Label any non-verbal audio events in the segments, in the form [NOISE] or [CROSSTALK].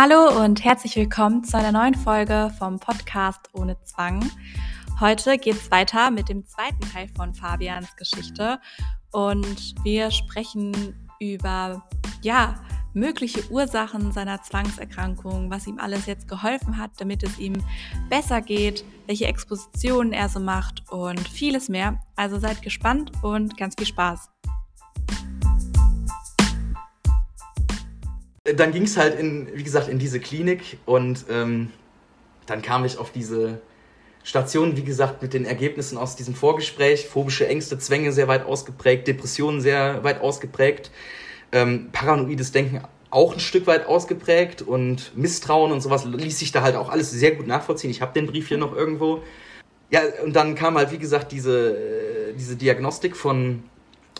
Hallo und herzlich willkommen zu einer neuen Folge vom Podcast Ohne Zwang. Heute geht es weiter mit dem zweiten Teil von Fabians Geschichte und wir sprechen über ja, mögliche Ursachen seiner Zwangserkrankung, was ihm alles jetzt geholfen hat, damit es ihm besser geht, welche Expositionen er so macht und vieles mehr. Also seid gespannt und ganz viel Spaß. Dann ging es halt in, wie gesagt, in diese Klinik und ähm, dann kam ich auf diese Station, wie gesagt, mit den Ergebnissen aus diesem Vorgespräch. Phobische Ängste, Zwänge sehr weit ausgeprägt, Depressionen sehr weit ausgeprägt, ähm, paranoides Denken auch ein Stück weit ausgeprägt und Misstrauen und sowas ließ sich da halt auch alles sehr gut nachvollziehen. Ich habe den Brief hier noch irgendwo. Ja, und dann kam halt, wie gesagt, diese, äh, diese Diagnostik von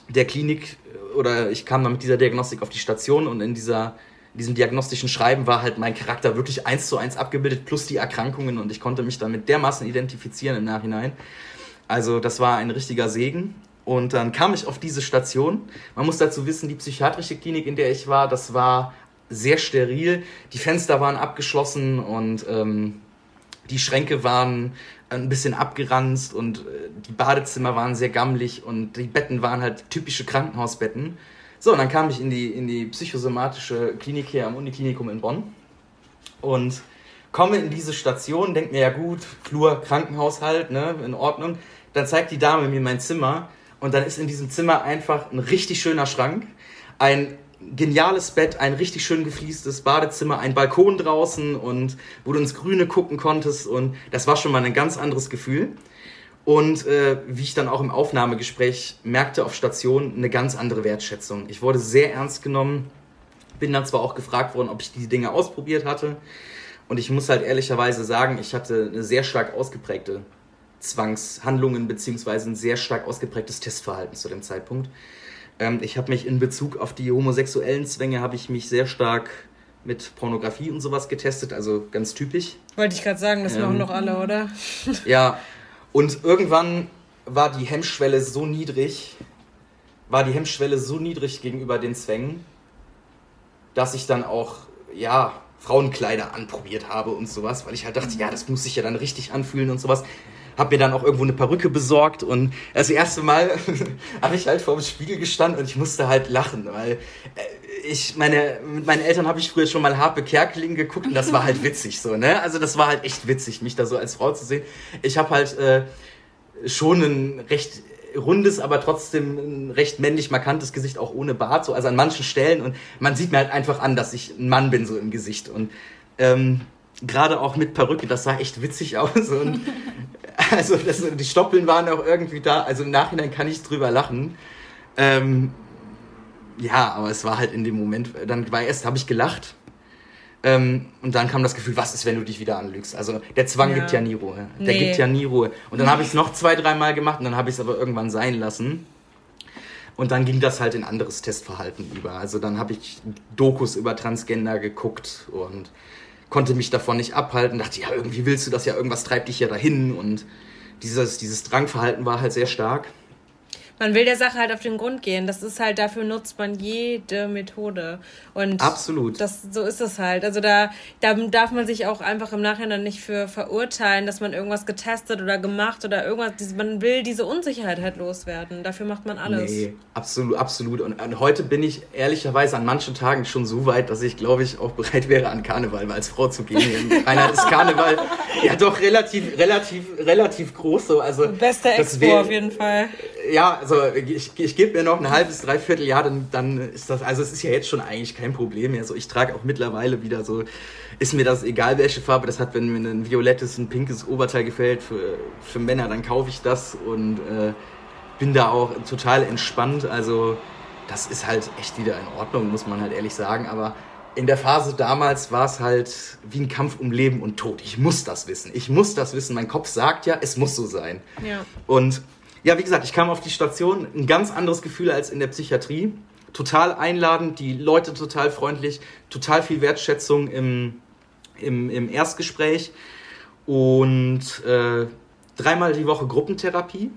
der Klinik oder ich kam dann mit dieser Diagnostik auf die Station und in dieser in diesem diagnostischen Schreiben war halt mein Charakter wirklich eins zu eins abgebildet, plus die Erkrankungen und ich konnte mich damit dermaßen identifizieren im Nachhinein. Also das war ein richtiger Segen. Und dann kam ich auf diese Station. Man muss dazu wissen, die psychiatrische Klinik, in der ich war, das war sehr steril. Die Fenster waren abgeschlossen und ähm, die Schränke waren ein bisschen abgeranzt und äh, die Badezimmer waren sehr gammelig und die Betten waren halt typische Krankenhausbetten. So, und dann kam ich in die, in die psychosomatische Klinik hier am Uniklinikum in Bonn und komme in diese Station, denke mir, ja gut, Flur, Krankenhaushalt, ne, in Ordnung. Dann zeigt die Dame mir mein Zimmer und dann ist in diesem Zimmer einfach ein richtig schöner Schrank, ein geniales Bett, ein richtig schön gefliestes Badezimmer, ein Balkon draußen und wo du ins Grüne gucken konntest und das war schon mal ein ganz anderes Gefühl. Und äh, wie ich dann auch im Aufnahmegespräch merkte auf Station, eine ganz andere Wertschätzung. Ich wurde sehr ernst genommen, bin dann zwar auch gefragt worden, ob ich die Dinge ausprobiert hatte. Und ich muss halt ehrlicherweise sagen, ich hatte eine sehr stark ausgeprägte Zwangshandlungen beziehungsweise ein sehr stark ausgeprägtes Testverhalten zu dem Zeitpunkt. Ähm, ich habe mich in Bezug auf die homosexuellen Zwänge habe ich mich sehr stark mit Pornografie und sowas getestet, also ganz typisch. Wollte ich gerade sagen, das ähm, machen noch alle, oder? Ja, und irgendwann war die Hemmschwelle so niedrig, war die Hemmschwelle so niedrig gegenüber den Zwängen, dass ich dann auch, ja, Frauenkleider anprobiert habe und sowas, weil ich halt dachte, ja, das muss sich ja dann richtig anfühlen und sowas. Hab mir dann auch irgendwo eine Perücke besorgt und das erste Mal [LAUGHS] habe ich halt vor dem Spiegel gestanden und ich musste halt lachen, weil äh, ich meine, mit meinen Eltern habe ich früher schon mal Harpe Kerkeling geguckt und das war halt witzig so, ne? Also das war halt echt witzig, mich da so als Frau zu sehen. Ich habe halt äh, schon ein recht rundes, aber trotzdem ein recht männlich markantes Gesicht, auch ohne Bart, so, also an manchen Stellen. Und man sieht mir halt einfach an, dass ich ein Mann bin, so im Gesicht. Und ähm, gerade auch mit Perücke, das sah echt witzig [LAUGHS] aus. Und [LAUGHS] also das, die Stoppeln waren auch irgendwie da. Also im Nachhinein kann ich drüber lachen. Ähm, ja, aber es war halt in dem Moment, dann war erst, habe ich gelacht. Ähm, und dann kam das Gefühl, was ist, wenn du dich wieder anlügst? Also der Zwang ja. gibt ja nie Ruhe. Der nee. gibt ja nie Ruhe. Und dann habe ich es noch zwei, dreimal gemacht und dann habe ich es aber irgendwann sein lassen. Und dann ging das halt in anderes Testverhalten über. Also dann habe ich Dokus über Transgender geguckt und konnte mich davon nicht abhalten. Dachte, ja, irgendwie willst du das ja, irgendwas treibt dich ja dahin. Und dieses, dieses Drangverhalten war halt sehr stark man will der Sache halt auf den Grund gehen. Das ist halt, dafür nutzt man jede Methode. Und Absolut. Das, so ist es halt. Also da, da darf man sich auch einfach im Nachhinein nicht für verurteilen, dass man irgendwas getestet oder gemacht oder irgendwas. Man will diese Unsicherheit halt loswerden. Dafür macht man alles. Nee, absolut, absolut. Und, und heute bin ich ehrlicherweise an manchen Tagen schon so weit, dass ich, glaube ich, auch bereit wäre, an Karneval mal als Frau zu gehen. [LAUGHS] Reinhard ist Karneval ja doch relativ, relativ, relativ groß. So. Also, Bester Expo auf jeden Fall. Ja, also ich, ich gebe mir noch ein halbes, dreiviertel Jahr, dann, dann ist das, also es ist ja jetzt schon eigentlich kein Problem mehr. So, ich trage auch mittlerweile wieder so, ist mir das egal, welche Farbe das hat, wenn mir ein violettes, ein pinkes Oberteil gefällt für, für Männer, dann kaufe ich das und äh, bin da auch total entspannt. Also das ist halt echt wieder in Ordnung, muss man halt ehrlich sagen. Aber in der Phase damals war es halt wie ein Kampf um Leben und Tod. Ich muss das wissen. Ich muss das wissen. Mein Kopf sagt ja, es muss so sein. Ja. Und ja, wie gesagt, ich kam auf die Station, ein ganz anderes Gefühl als in der Psychiatrie. Total einladend, die Leute total freundlich, total viel Wertschätzung im, im, im Erstgespräch und äh, dreimal die Woche Gruppentherapie.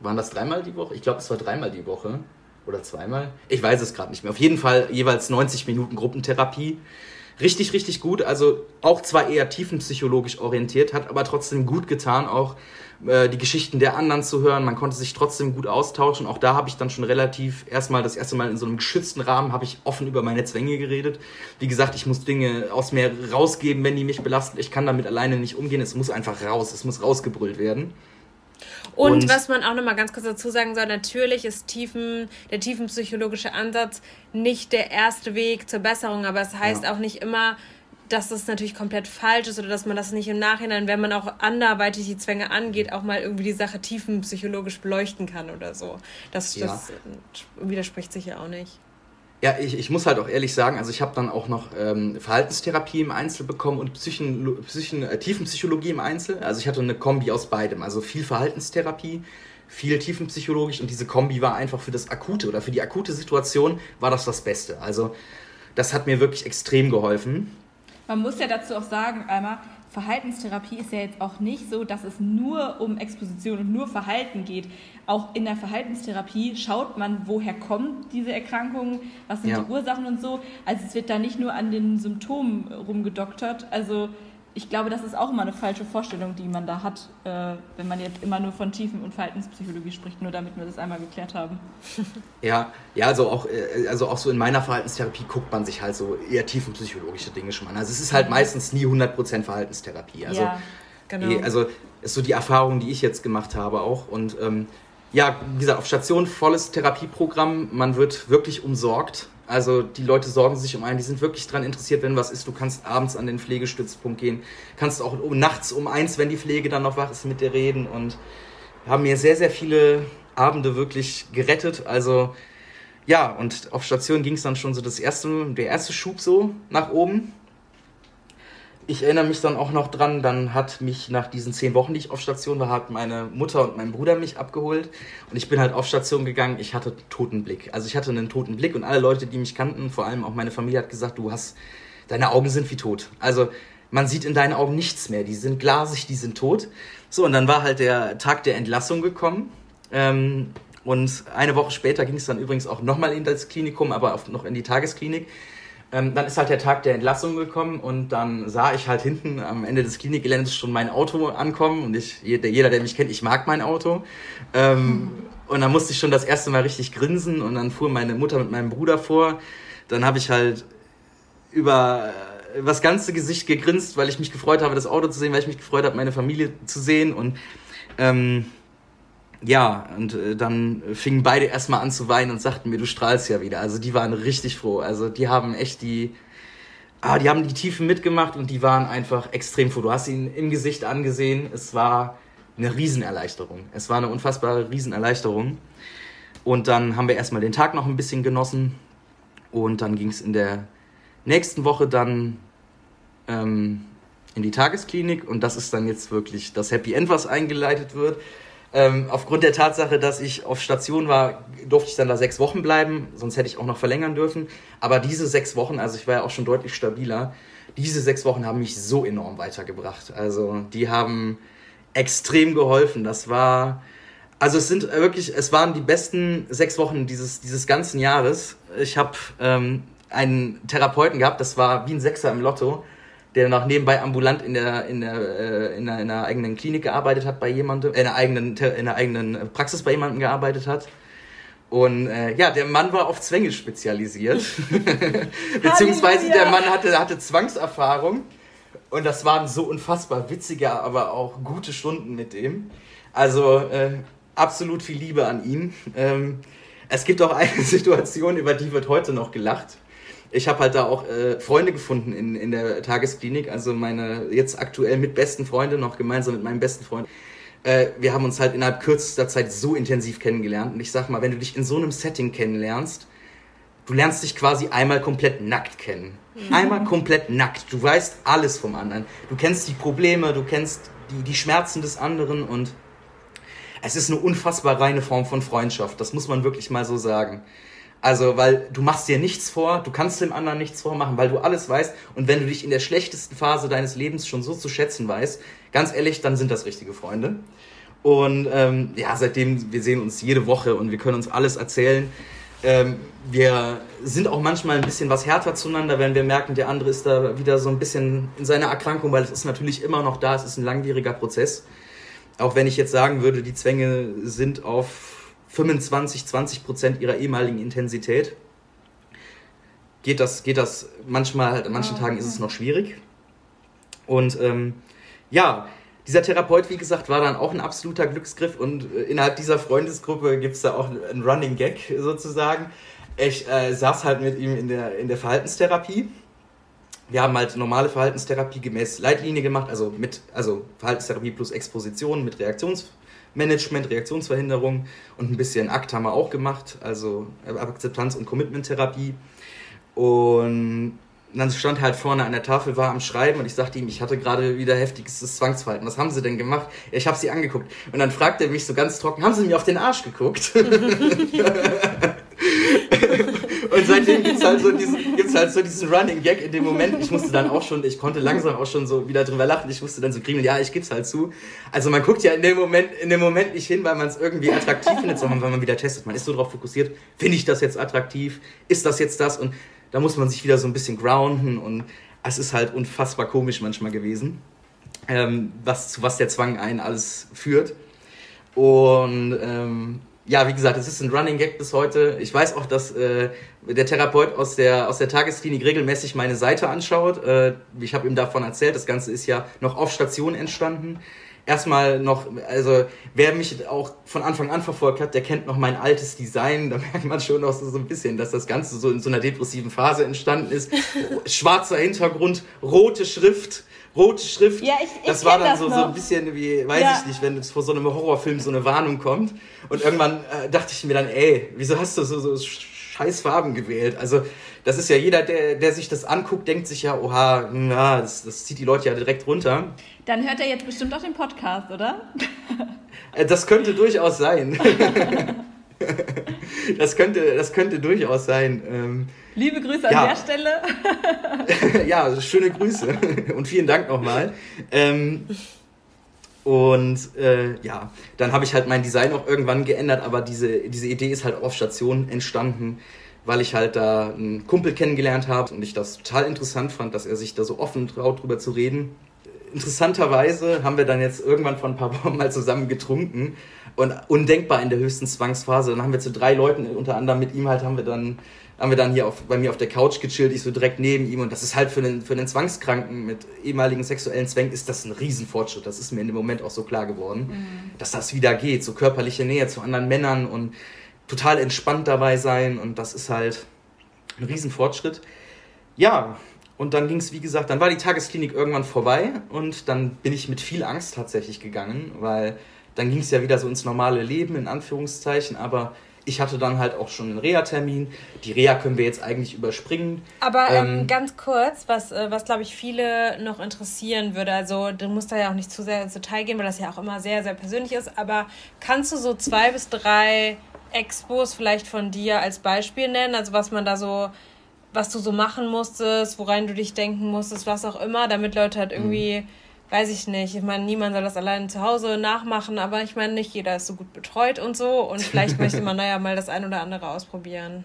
Waren das dreimal die Woche? Ich glaube, es war dreimal die Woche oder zweimal. Ich weiß es gerade nicht mehr. Auf jeden Fall jeweils 90 Minuten Gruppentherapie richtig, richtig gut. Also auch zwar eher tiefenpsychologisch orientiert, hat aber trotzdem gut getan, auch äh, die Geschichten der anderen zu hören. Man konnte sich trotzdem gut austauschen. Auch da habe ich dann schon relativ erstmal das erste Mal in so einem geschützten Rahmen habe ich offen über meine Zwänge geredet. Wie gesagt, ich muss Dinge aus mir rausgeben, wenn die mich belasten. Ich kann damit alleine nicht umgehen. Es muss einfach raus. Es muss rausgebrüllt werden. Und, und, was man auch noch mal ganz kurz dazu sagen soll, natürlich ist tiefen, der tiefenpsychologische Ansatz nicht der erste Weg zur Besserung, aber es heißt ja. auch nicht immer, dass das natürlich komplett falsch ist oder dass man das nicht im Nachhinein, wenn man auch anderweitig die Zwänge angeht, auch mal irgendwie die Sache tiefenpsychologisch beleuchten kann oder so. Das, ja. das widerspricht sich ja auch nicht. Ja, ich, ich muss halt auch ehrlich sagen, also ich habe dann auch noch ähm, Verhaltenstherapie im Einzel bekommen und Psychen, Psychen, äh, Tiefenpsychologie im Einzel. Also ich hatte eine Kombi aus beidem. Also viel Verhaltenstherapie, viel tiefenpsychologisch und diese Kombi war einfach für das akute oder für die akute Situation war das das Beste. Also das hat mir wirklich extrem geholfen. Man muss ja dazu auch sagen, einmal, Verhaltenstherapie ist ja jetzt auch nicht so, dass es nur um Exposition und nur Verhalten geht. Auch in der Verhaltenstherapie schaut man, woher kommen diese Erkrankungen, was sind ja. die Ursachen und so. Also es wird da nicht nur an den Symptomen rumgedoktert. Also ich glaube, das ist auch immer eine falsche Vorstellung, die man da hat, äh, wenn man jetzt immer nur von Tiefen- und Verhaltenspsychologie spricht, nur damit wir das einmal geklärt haben. [LAUGHS] Ja, ja, also auch, äh, also auch so in meiner Verhaltenstherapie guckt man sich halt so eher tiefenpsychologische Dinge schon an. Also es ist halt meistens nie 100% Verhaltenstherapie. Also, ja, genau. Also ist so die Erfahrung, die ich jetzt gemacht habe auch. Und ähm, ja, wie gesagt, auf Station volles Therapieprogramm. Man wird wirklich umsorgt. Also die Leute sorgen sich um einen, die sind wirklich daran interessiert, wenn was ist. Du kannst abends an den Pflegestützpunkt gehen, kannst auch nachts um eins, wenn die Pflege dann noch wach ist, mit dir reden und haben mir sehr, sehr viele Abende wirklich gerettet. Also ja, und auf Station ging es dann schon so das erste, der erste Schub so nach oben ich erinnere mich dann auch noch dran, dann hat mich nach diesen zehn Wochen, die ich auf Station war, hat meine Mutter und mein Bruder mich abgeholt und ich bin halt auf Station gegangen. Ich hatte toten Blick. Also ich hatte einen toten Blick und alle Leute, die mich kannten, vor allem auch meine Familie, hat gesagt, du hast, deine Augen sind wie tot. Also man sieht in deinen Augen nichts mehr. Die sind glasig, die sind tot. So, und dann war halt der Tag der Entlassung gekommen. Ähm, und eine Woche später ging es dann übrigens auch nochmal in das Klinikum, aber auch noch in die Tagesklinik. Ähm, dann ist halt der Tag der Entlassung gekommen und dann sah ich halt hinten am Ende des Klinikgeländes schon mein Auto ankommen und ich, jeder, der mich kennt, ich mag mein Auto. Ähm, [LAUGHS] und dann musste ich schon das erste Mal richtig grinsen und dann fuhr meine Mutter mit meinem Bruder vor. Dann habe ich halt über das ganze Gesicht gegrinst, weil ich mich gefreut habe, das Auto zu sehen, weil ich mich gefreut habe, meine Familie zu sehen und ähm, ja, und äh, dann fingen beide erstmal an zu weinen und sagten mir, du strahlst ja wieder. Also die waren richtig froh. Also die haben echt die, ah, die haben die Tiefen mitgemacht und die waren einfach extrem froh. Du hast ihn im Gesicht angesehen. Es war eine Riesenerleichterung. Es war eine unfassbare Riesenerleichterung. Und dann haben wir erstmal den Tag noch ein bisschen genossen. Und dann ging es in der nächsten Woche dann ähm, in die Tagesklinik. Und das ist dann jetzt wirklich das Happy End, was eingeleitet wird. Ähm, aufgrund der Tatsache, dass ich auf Station war, durfte ich dann da sechs Wochen bleiben, sonst hätte ich auch noch verlängern dürfen. Aber diese sechs Wochen, also ich war ja auch schon deutlich stabiler, diese sechs Wochen haben mich so enorm weitergebracht. Also die haben extrem geholfen. Das war, also es sind wirklich, es waren die besten sechs Wochen dieses, dieses ganzen Jahres. Ich habe ähm, einen Therapeuten gehabt, das war wie ein Sechser im Lotto der noch nebenbei ambulant in der, in der, äh, in, der, in einer eigenen Klinik gearbeitet hat bei jemandem, äh, in einer eigenen, in einer eigenen Praxis bei jemandem gearbeitet hat. Und äh, ja, der Mann war auf Zwänge spezialisiert. [LAUGHS] [LAUGHS] Beziehungsweise der Mann hatte, hatte Zwangserfahrung. Und das waren so unfassbar witzige, aber auch gute Stunden mit dem. Also äh, absolut viel Liebe an ihn. Ähm, es gibt auch eine [LAUGHS] Situation, über die wird heute noch gelacht ich habe halt da auch äh, Freunde gefunden in, in der Tagesklinik, also meine jetzt aktuell mit besten Freunde, noch gemeinsam mit meinem besten Freund. Äh, wir haben uns halt innerhalb kürzester Zeit so intensiv kennengelernt. Und ich sag mal, wenn du dich in so einem Setting kennenlernst, du lernst dich quasi einmal komplett nackt kennen. Mhm. Einmal komplett nackt. Du weißt alles vom anderen. Du kennst die Probleme, du kennst die, die Schmerzen des anderen und es ist eine unfassbar reine Form von Freundschaft. Das muss man wirklich mal so sagen. Also, weil du machst dir nichts vor, du kannst dem anderen nichts vormachen, weil du alles weißt. Und wenn du dich in der schlechtesten Phase deines Lebens schon so zu schätzen weißt, ganz ehrlich, dann sind das richtige Freunde. Und ähm, ja, seitdem, wir sehen uns jede Woche und wir können uns alles erzählen. Ähm, wir sind auch manchmal ein bisschen was härter zueinander, wenn wir merken, der andere ist da wieder so ein bisschen in seiner Erkrankung, weil es ist natürlich immer noch da, es ist ein langwieriger Prozess. Auch wenn ich jetzt sagen würde, die Zwänge sind auf 25, 20 Prozent ihrer ehemaligen Intensität, geht das, geht das manchmal, halt an manchen Tagen ist es noch schwierig. Und ähm, ja, dieser Therapeut, wie gesagt, war dann auch ein absoluter Glücksgriff und äh, innerhalb dieser Freundesgruppe gibt es da auch einen Running Gag sozusagen. Ich äh, saß halt mit ihm in der, in der Verhaltenstherapie. Wir haben halt normale Verhaltenstherapie gemäß Leitlinie gemacht, also mit also Verhaltenstherapie plus Exposition mit Reaktionsmanagement, Reaktionsverhinderung und ein bisschen ACT haben wir auch gemacht, also Akzeptanz- und Commitment-Therapie. Und dann stand halt vorne an der Tafel, war am Schreiben und ich sagte ihm, ich hatte gerade wieder heftiges Zwangsverhalten. Was haben Sie denn gemacht? Ich habe Sie angeguckt. Und dann fragte er mich so ganz trocken, haben Sie mir auf den Arsch geguckt? [LAUGHS] [LAUGHS] und seitdem gibt's halt, so diesen, halt so diesen Running Gag in dem Moment. Ich musste dann auch schon, ich konnte langsam auch schon so wieder drüber lachen. Ich musste dann so kriegen, ja, ich gib's halt zu. Also man guckt ja in dem Moment, in dem Moment nicht hin, weil man es irgendwie attraktiv findet, sondern weil man wieder testet. Man ist so darauf fokussiert, finde ich das jetzt attraktiv? Ist das jetzt das? Und da muss man sich wieder so ein bisschen grounden und es ist halt unfassbar komisch manchmal gewesen, ähm, was, zu was der Zwang einen alles führt. Und ähm, ja, wie gesagt, es ist ein Running Gag bis heute. Ich weiß auch, dass äh, der Therapeut aus der, aus der Tagesklinik regelmäßig meine Seite anschaut. Äh, ich habe ihm davon erzählt, das Ganze ist ja noch auf Station entstanden erstmal noch, also wer mich auch von Anfang an verfolgt hat, der kennt noch mein altes Design. Da merkt man schon noch so, so ein bisschen, dass das Ganze so in so einer depressiven Phase entstanden ist. [LAUGHS] Schwarzer Hintergrund, rote Schrift. Rote Schrift, ja, ich, ich das war dann das so, so ein bisschen wie, weiß ja. ich nicht, wenn es vor so einem Horrorfilm so eine Warnung kommt. Und irgendwann äh, dachte ich mir dann, ey, wieso hast du so, so scheiß Farben gewählt? Also, das ist ja jeder, der, der sich das anguckt, denkt sich ja, oha, na, das, das zieht die Leute ja direkt runter. Dann hört er jetzt bestimmt auch den Podcast, oder? [LAUGHS] Äh, das könnte durchaus sein. [LAUGHS] [LAUGHS] das, könnte, das könnte durchaus sein. Ähm, Liebe Grüße an der Stelle. [LAUGHS] ja, schöne Grüße und vielen Dank nochmal. Ähm, und äh, ja, dann habe ich halt mein Design auch irgendwann geändert, aber diese, diese Idee ist halt auf Station entstanden, weil ich halt da einen Kumpel kennengelernt habe und ich das total interessant fand, dass er sich da so offen traut, drüber zu reden. Interessanterweise haben wir dann jetzt irgendwann vor ein paar [LAUGHS] Wochen mal zusammen getrunken und undenkbar in der höchsten Zwangsphase. Dann haben wir zu drei Leuten, unter anderem mit ihm halt, haben wir dann haben wir dann hier auf, bei mir auf der Couch gechillt, ich so direkt neben ihm und das ist halt für einen, für einen Zwangskranken mit ehemaligen sexuellen Zwängen ist das ein Riesenfortschritt. Das ist mir in dem Moment auch so klar geworden, mhm. dass das wieder geht, so körperliche Nähe zu anderen Männern und total entspannt dabei sein und das ist halt ein Riesenfortschritt. Ja, und dann ging es, wie gesagt, dann war die Tagesklinik irgendwann vorbei und dann bin ich mit viel Angst tatsächlich gegangen, weil dann ging es ja wieder so ins normale Leben, in Anführungszeichen, aber ich hatte dann halt auch schon einen Reha-Termin. Die Reha können wir jetzt eigentlich überspringen. Aber ähm, ähm, ganz kurz, was, äh, was glaube ich viele noch interessieren würde, also du musst da ja auch nicht zu sehr ins Detail gehen, weil das ja auch immer sehr, sehr persönlich ist, aber kannst du so zwei bis drei Expos vielleicht von dir als Beispiel nennen? Also was man da so, was du so machen musstest, worein du dich denken musstest, was auch immer, damit Leute halt irgendwie... Mhm weiß ich nicht. Ich meine, niemand soll das allein zu Hause nachmachen, aber ich meine, nicht jeder ist so gut betreut und so. Und vielleicht möchte man, [LAUGHS] naja, mal das ein oder andere ausprobieren.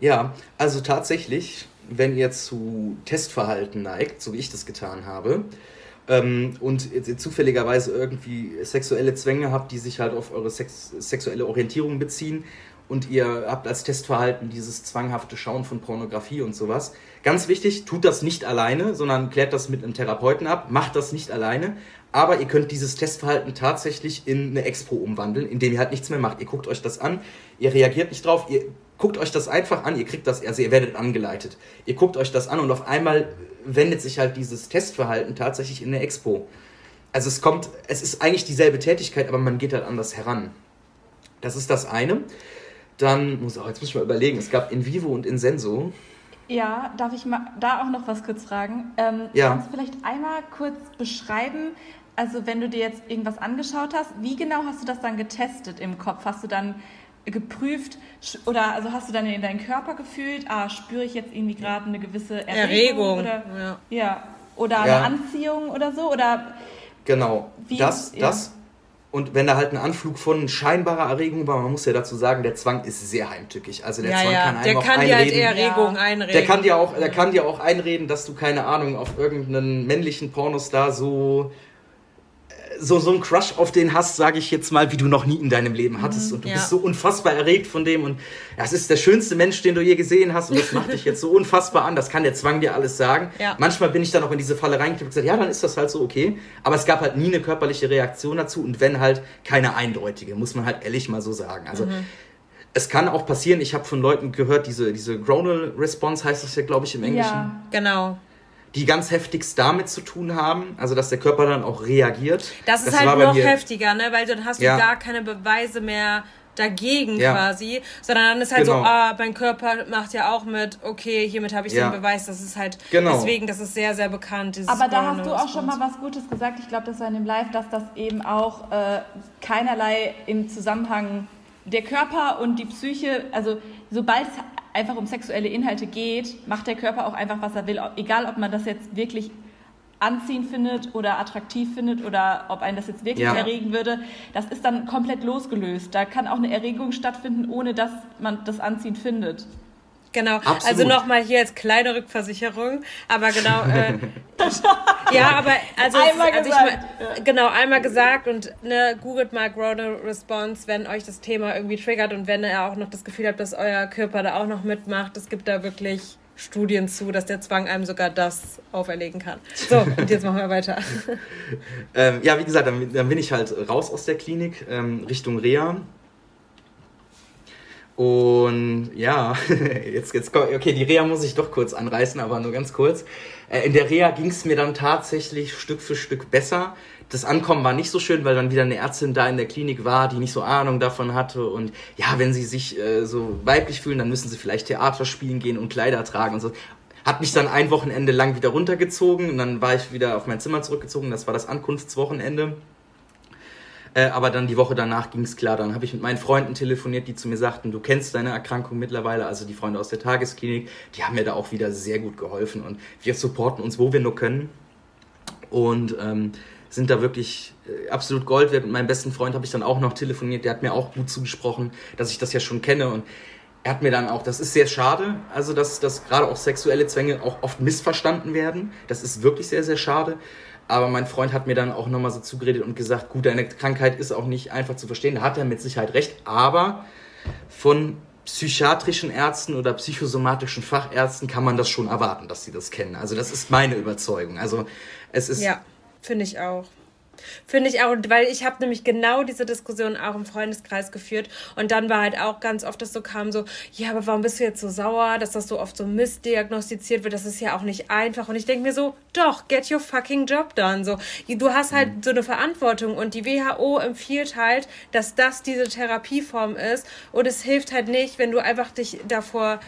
Ja, also tatsächlich, wenn ihr zu Testverhalten neigt, so wie ich das getan habe, ähm, und zufälligerweise irgendwie sexuelle Zwänge habt, die sich halt auf eure Sex sexuelle Orientierung beziehen und ihr habt als Testverhalten dieses zwanghafte Schauen von Pornografie und sowas. Ganz wichtig, tut das nicht alleine, sondern klärt das mit einem Therapeuten ab, macht das nicht alleine. Aber ihr könnt dieses Testverhalten tatsächlich in eine Expo umwandeln, indem ihr halt nichts mehr macht. Ihr guckt euch das an, ihr reagiert nicht drauf, ihr guckt euch das einfach an, ihr kriegt das, also ihr werdet angeleitet. Ihr guckt euch das an und auf einmal wendet sich halt dieses Testverhalten tatsächlich in eine Expo. Also es kommt, es ist eigentlich dieselbe Tätigkeit, aber man geht halt anders heran. Das ist das eine. Dann muss auch, jetzt muss ich mal überlegen, es gab in Vivo und in Senso. Ja, darf ich mal da auch noch was kurz fragen? Ähm, ja. Kannst du vielleicht einmal kurz beschreiben, also wenn du dir jetzt irgendwas angeschaut hast, wie genau hast du das dann getestet im Kopf? Hast du dann geprüft oder also hast du dann in deinen Körper gefühlt, ah, spüre ich jetzt irgendwie gerade eine gewisse Erregung, Erregung. oder ja. ja. oder eine ja. Anziehung oder so oder genau das ja. das Und wenn da halt ein Anflug von scheinbarer Erregung war, man muss ja dazu sagen, der Zwang ist sehr heimtückig. Also der ja, Zwang ja. kann einem der auch kann einreden. Dir halt Erregung einreden. Der kann dir auch, der kann dir auch einreden, dass du keine Ahnung auf irgendeinen männlichen Pornostar so so, so einen Crush auf den hast, sage ich jetzt mal, wie du noch nie in deinem Leben hattest. Mhm, und du ja. bist so unfassbar erregt von dem. Und das ist der schönste Mensch, den du je gesehen hast. Und das macht dich jetzt so unfassbar an. Das kann der Zwang dir alles sagen. Ja. Manchmal bin ich dann auch in diese Falle reingekippt und gesagt, ja, dann ist das halt so okay. Aber es gab halt nie eine körperliche Reaktion dazu. Und wenn halt keine eindeutige, muss man halt ehrlich mal so sagen. Also mhm. es kann auch passieren, ich habe von Leuten gehört, diese, diese Gronal Response heißt das ja, glaube ich, im Englischen. Ja, genau die ganz heftigst damit zu tun haben, also dass der Körper dann auch reagiert. Das ist das halt noch heftiger, ne? weil dann hast du ja. gar keine Beweise mehr dagegen ja. quasi, sondern dann ist halt genau. so, ah, mein Körper macht ja auch mit, okay, hiermit habe ich ja. den Beweis, das ist halt, genau. deswegen, das ist sehr, sehr bekannt. Aber da hast du auch schon mal was Gutes gesagt, ich glaube, das war in dem Live, dass das eben auch äh, keinerlei im Zusammenhang der Körper und die Psyche, also sobald es einfach um sexuelle Inhalte geht, macht der Körper auch einfach, was er will. Egal, ob man das jetzt wirklich anziehend findet oder attraktiv findet oder ob einen das jetzt wirklich ja. erregen würde, das ist dann komplett losgelöst. Da kann auch eine Erregung stattfinden, ohne dass man das anziehend findet. Genau, also Absolut. also nochmal hier als kleine Rückversicherung, aber genau, äh, [LAUGHS] ja, aber also, einmal also gesagt. Ich, genau, einmal gesagt und ne, googelt mal Groner Response, wenn euch das Thema irgendwie triggert und wenn ihr auch noch das Gefühl habt, dass euer Körper da auch noch mitmacht, es gibt da wirklich Studien zu, dass der Zwang einem sogar das auferlegen kann. So, und jetzt machen wir weiter. [LAUGHS] ähm, ja, wie gesagt, dann, dann, bin ich halt raus aus der Klinik ähm, Richtung Reha und ja, [LAUGHS] jetzt, jetzt okay, die Reha muss ich doch kurz anreißen, aber nur ganz kurz. Äh, in der Reha ging es mir dann tatsächlich Stück für Stück besser. Das Ankommen war nicht so schön, weil dann wieder eine Ärztin da in der Klinik war, die nicht so Ahnung davon hatte. Und ja, wenn sie sich äh, so weiblich fühlen, dann müssen sie vielleicht Theater spielen gehen und Kleider tragen und so. Hat mich dann ein Wochenende lang wieder runtergezogen und dann war ich wieder auf mein Zimmer zurückgezogen. Das war das Ankunftswochenende. Äh, aber dann die Woche danach ging es klar. Dann habe ich mit meinen Freunden telefoniert, die zu mir sagten, du kennst deine Erkrankung mittlerweile, also die Freunde aus der Tagesklinik, die haben mir da auch wieder sehr gut geholfen und wir supporten uns, wo wir nur können. Und ähm, sind da wirklich äh, absolut Gold wert. Mit meinem besten Freund habe ich dann auch noch telefoniert, der hat mir auch gut zugesprochen, dass ich das ja schon kenne und er hat mir dann auch, das ist sehr schade, also dass, dass gerade auch sexuelle Zwänge auch oft missverstanden werden. Das ist wirklich sehr, sehr schade. Aber mein Freund hat mir dann auch nochmal so zugeredet und gesagt, gut, deine Krankheit ist auch nicht einfach zu verstehen. Da hat er mit Sicherheit recht. Aber von psychiatrischen Ärzten oder psychosomatischen Fachärzten kann man das schon erwarten, dass sie das kennen. Also das ist meine Überzeugung. Also es ist... Ja, finde ich auch. Finde ich auch, weil ich habe nämlich genau diese Diskussion auch im Freundeskreis geführt. Und dann war halt auch ganz oft, dass so kam so, ja, aber warum bist du jetzt so sauer, dass das so oft so missdiagnostiziert wird, das ist ja auch nicht einfach. Und ich denke mir so, doch, get your fucking job done, so, du hast halt mhm. so eine Verantwortung. Und die WHO empfiehlt halt, dass das diese Therapieform ist. Und es hilft halt nicht, wenn du einfach dich davor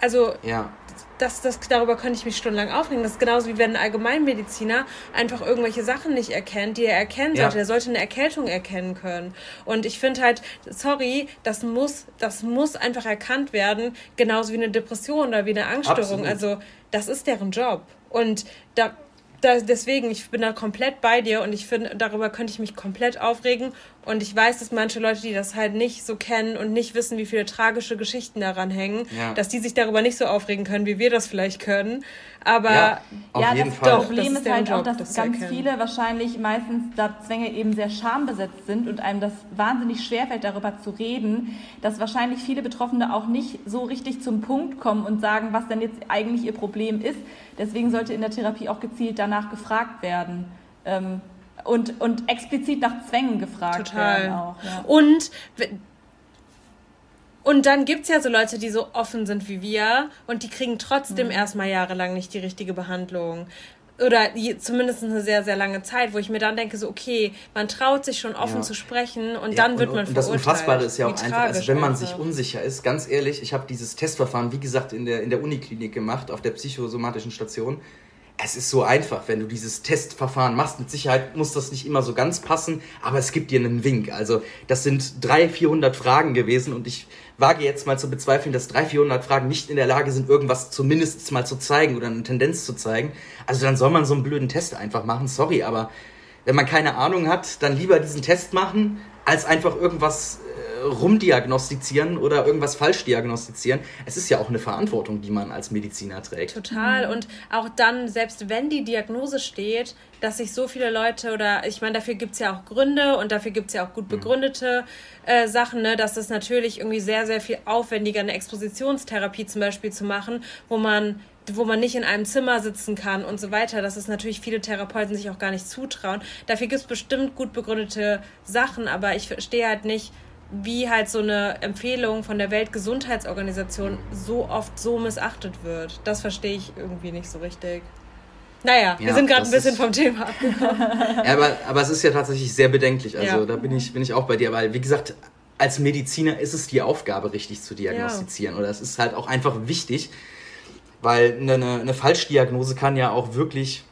also ja das, das, darüber könnte ich mich stundenlang aufregen. Das ist genauso wie wenn ein Allgemeinmediziner einfach irgendwelche Sachen nicht erkennt, die er erkennen sollte. Ja. Er sollte eine Erkältung erkennen können. Und ich finde halt, sorry, das muss, das muss einfach erkannt werden, genauso wie eine Depression oder wie eine Angststörung. Absolut. Also, das ist deren Job. Und da, da, deswegen, ich bin da komplett bei dir und ich finde, darüber könnte ich mich komplett aufregen. Und ich weiß, dass manche Leute, die das halt nicht so kennen und nicht wissen, wie viele tragische Geschichten daran hängen, ja. dass die sich darüber nicht so aufregen können, wie wir das vielleicht können. Aber ja, ja das Fall. Problem das ist, ist halt Job, auch, dass das ganz viele wahrscheinlich meistens, da Zwänge eben sehr schambesetzt sind und einem das wahnsinnig schwerfällt, darüber zu reden, dass wahrscheinlich viele Betroffene auch nicht so richtig zum Punkt kommen und sagen, was denn jetzt eigentlich ihr Problem ist. Deswegen sollte in der Therapie auch gezielt danach gefragt werden. Ähm, und, und explizit nach Zwängen gefragt Total. werden auch. Ja. Und und dann gibt es ja so Leute, die so offen sind wie wir und die kriegen trotzdem mhm. erstmal jahrelang nicht die richtige Behandlung. Oder zumindest eine sehr, sehr lange Zeit, wo ich mir dann denke, so, okay, man traut sich schon offen ja. zu sprechen und ja, dann wird und, man und verurteilt. Das Unfassbare ist ja auch einfach, also wenn man einfach. sich unsicher ist, ganz ehrlich, ich habe dieses Testverfahren, wie gesagt, in der, in der Uniklinik gemacht, auf der psychosomatischen Station es ist so einfach, wenn du dieses Testverfahren machst. Mit Sicherheit muss das nicht immer so ganz passen, aber es gibt dir einen Wink. Also das sind 300, 400 Fragen gewesen und ich wage jetzt mal zu bezweifeln, dass 300, 400 Fragen nicht in der Lage sind, irgendwas zumindest mal zu zeigen oder eine Tendenz zu zeigen. Also dann soll man so einen blöden Test einfach machen. Sorry, aber wenn man keine Ahnung hat, dann lieber diesen Test machen, als einfach irgendwas rumdiagnostizieren oder irgendwas falsch diagnostizieren. Es ist ja auch eine Verantwortung, die man als Mediziner trägt. Total. Und auch dann, selbst wenn die Diagnose steht, dass sich so viele Leute oder ich meine, dafür gibt es ja auch Gründe und dafür gibt es ja auch gut mhm. begründete äh, Sachen, ne, dass es natürlich irgendwie sehr, sehr viel aufwendiger eine Expositionstherapie zum Beispiel zu machen, wo man wo man nicht in einem Zimmer sitzen kann und so weiter, dass es natürlich viele Therapeuten sich auch gar nicht zutrauen. Dafür gibt es bestimmt gut begründete Sachen, aber ich verstehe halt nicht, wie halt so eine Empfehlung von der Weltgesundheitsorganisation so oft so missachtet wird. Das verstehe ich irgendwie nicht so richtig. Naja, ja, wir sind gerade ein bisschen vom Thema abgekommen. [LAUGHS] ja, aber, aber es ist ja tatsächlich sehr bedenklich. Also ja. da bin ich, bin ich auch bei dir, weil wie gesagt, als Mediziner ist es die Aufgabe, richtig zu diagnostizieren. Ja. Oder es ist halt auch einfach wichtig, weil eine, eine Falschdiagnose kann ja auch wirklich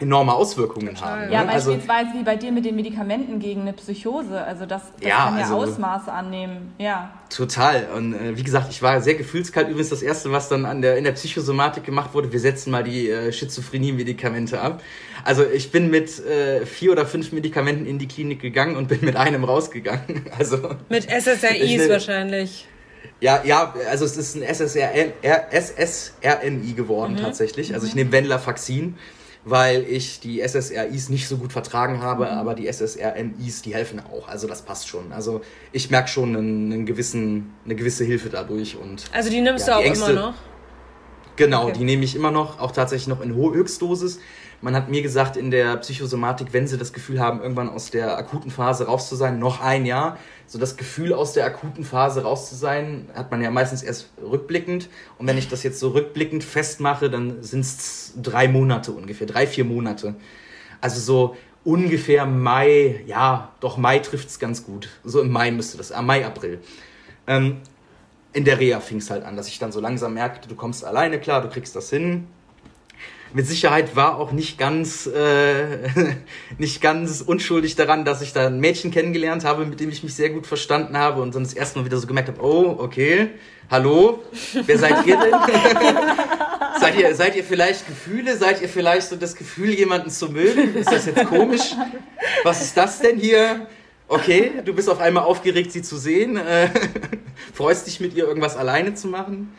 enorme Auswirkungen Total. haben. Ne? Ja, also, beispielsweise wie bei dir mit den Medikamenten gegen eine Psychose. Also das, das ja, kann ja also, Ausmaße annehmen. Ja. Total. Und äh, wie gesagt, ich war sehr gefühlskalt. Übrigens das Erste, was dann an der, in der Psychosomatik gemacht wurde, wir setzen mal die äh, Schizophrenie-Medikamente ab. Also ich bin mit äh, vier oder fünf Medikamenten in die Klinik gegangen und bin mit einem rausgegangen. [LAUGHS] Also, mit SSRIs wahrscheinlich. Ja, ja, also es ist ein SSRN, SSRNI geworden mhm. tatsächlich. Also ich nehme Wendler-Faxin weil ich die SSRIs nicht so gut vertragen habe, mhm. aber die SSRNIs, die helfen auch. Also das passt schon. Also ich merke schon einen, einen, gewissen, eine gewisse Hilfe dadurch. Und, also die nimmst ja, du auch Ängste, immer noch? Genau, okay. die nehme ich immer noch, auch tatsächlich noch in Höchstdosis. Man hat mir gesagt, in der Psychosomatik, wenn sie das Gefühl haben, irgendwann aus der akuten Phase raus zu sein, noch ein Jahr, so das Gefühl aus der akuten Phase raus zu sein, hat man ja meistens erst rückblickend. Und wenn ich das jetzt so rückblickend festmache, dann sind es drei Monate ungefähr, drei, vier Monate. Also so ungefähr Mai, ja, doch Mai trifft es ganz gut. So im Mai müsste das, äh, Mai, April. Ähm, in der Reha fing es halt an, dass ich dann so langsam merkte, du kommst alleine klar, du kriegst das hin, mit Sicherheit war auch nicht ganz, äh, [LAUGHS] nicht ganz unschuldig daran, dass ich da ein Mädchen kennengelernt habe, mit dem ich mich sehr gut verstanden habe und dann das erste Mal wieder so gemerkt habe, oh, okay, hallo, wer seid ihr denn? [LAUGHS] seid, ihr, seid ihr vielleicht Gefühle? Seid ihr vielleicht so das Gefühl, jemanden zu mögen? Ist das jetzt komisch? Was ist das denn hier? Okay, du bist auf einmal aufgeregt, sie zu sehen. Äh, [LAUGHS] freust dich mit ihr irgendwas alleine zu machen?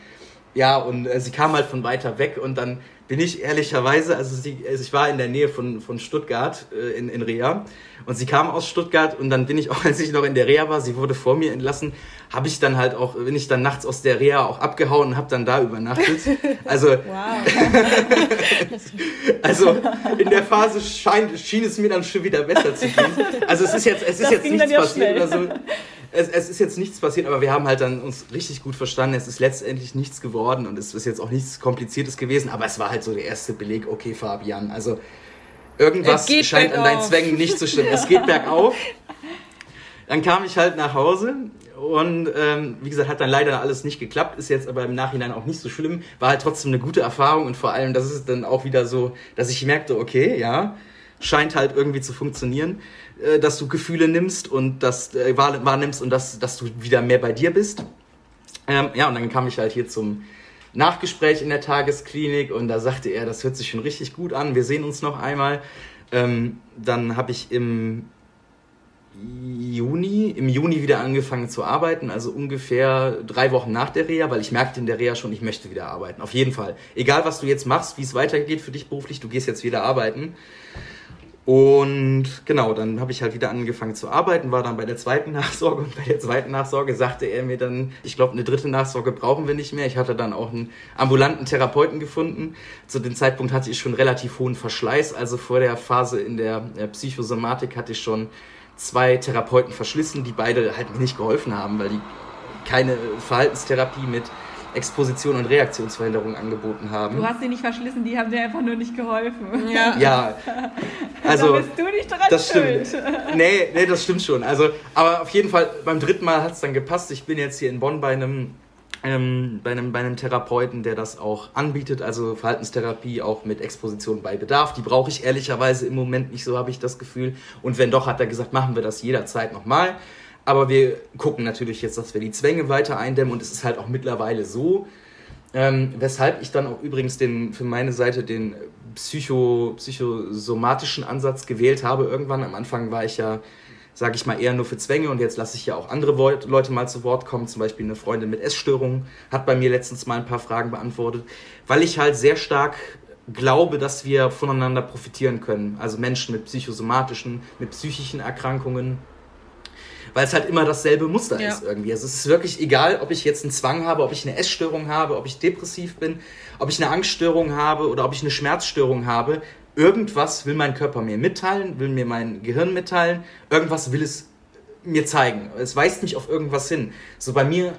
Ja, und äh, sie kam halt von weiter weg und dann bin ich ehrlicherweise, also, sie, also ich war in der Nähe von, von Stuttgart äh, in, in Rea und sie kam aus Stuttgart und dann bin ich [LAUGHS] auch, als ich noch in der Reha war, sie wurde vor mir entlassen, habe ich dann halt auch, bin ich dann nachts aus der Reha auch abgehauen und habe dann da übernachtet. [LAUGHS] Also, [LAUGHS] also in der Phase scheint, schien es mir dann schon wieder besser zu gehen. Also es ist jetzt, es ist jetzt nichts passiert oder so es, es ist jetzt nichts passiert, aber wir haben halt dann uns richtig gut verstanden. Es ist letztendlich nichts geworden und es ist jetzt auch nichts Kompliziertes gewesen, aber es war halt so der erste Beleg, okay, Fabian, also irgendwas scheint an deinen Zwängen nicht zu stimmen. Es geht bergauf. Dann kam ich halt nach Hause und ähm, wie gesagt, hat dann leider alles nicht geklappt, ist jetzt aber im Nachhinein auch nicht so schlimm, war halt trotzdem eine gute Erfahrung und vor allem, das ist dann auch wieder so, dass ich merkte, okay, ja, scheint halt irgendwie zu funktionieren. Äh, dass du Gefühle nimmst und das äh, wahrnimmst und dass, dass du wieder mehr bei dir bist. Ähm, ja, und dann kam ich halt hier zum Nachgespräch in der Tagesklinik und da sagte er, das hört sich schon richtig gut an, wir sehen uns noch einmal. Ähm, dann habe ich im Juni, im Juni wieder angefangen zu arbeiten, also ungefähr drei Wochen nach der Reha, weil ich merkte in der Reha schon, ich möchte wieder arbeiten. Auf jeden Fall. Egal, was du jetzt machst, wie es weitergeht für dich beruflich, du gehst jetzt wieder arbeiten. Und genau, dann habe ich halt wieder angefangen zu arbeiten, war dann bei der zweiten Nachsorge und bei der zweiten Nachsorge sagte er mir dann, ich glaube, eine dritte Nachsorge brauchen wir nicht mehr. Ich hatte dann auch einen ambulanten Therapeuten gefunden. Zu dem Zeitpunkt hatte ich schon relativ hohen Verschleiß, also vor der Phase in der, der Psychosomatik hatte ich schon zwei Therapeuten verschlissen, die beide halt mir nicht geholfen haben, weil die keine Verhaltenstherapie mit Exposition und Reaktionsverhinderung angeboten haben. Du hast sie nicht verschlissen, die haben dir einfach nur nicht geholfen. Ja. ja. [LAUGHS] Also, da bist du nicht dran das schuld. Stimmt. [LAUGHS] Nee, nee, das stimmt schon. Also, aber auf jeden Fall, beim dritten Mal hat es dann gepasst. Ich bin jetzt hier in Bonn bei einem, ähm, bei, einem, bei einem Therapeuten, der das auch anbietet, also Verhaltenstherapie auch mit Exposition bei Bedarf. Die brauche ich ehrlicherweise im Moment nicht, so habe ich das Gefühl. Und wenn doch, hat er gesagt, machen wir das jederzeit nochmal. Aber wir gucken natürlich jetzt, dass wir die Zwänge weiter eindämmen und es ist halt auch mittlerweile so, ähm, weshalb ich dann auch übrigens den, für meine Seite den psycho, psychosomatischen Ansatz gewählt habe irgendwann. Am Anfang war ich ja, sage ich mal, eher nur für Zwänge und jetzt lasse ich ja auch andere Leute mal zu Wort kommen. Zum Beispiel eine Freundin mit Essstörungen hat bei mir letztens mal ein paar Fragen beantwortet, weil ich halt sehr stark glaube, dass wir voneinander profitieren können. Also Menschen mit psychosomatischen, mit psychischen Erkrankungen. Weil es halt immer dasselbe Muster ja. ist irgendwie. Also es ist wirklich egal, ob ich jetzt einen Zwang habe, ob ich eine Essstörung habe, ob ich depressiv bin, ob ich eine Angststörung habe oder ob ich eine Schmerzstörung habe. Irgendwas will mein Körper mir mitteilen, will mir mein Gehirn mitteilen, irgendwas will es mir zeigen. Es weist mich auf irgendwas hin. So bei mir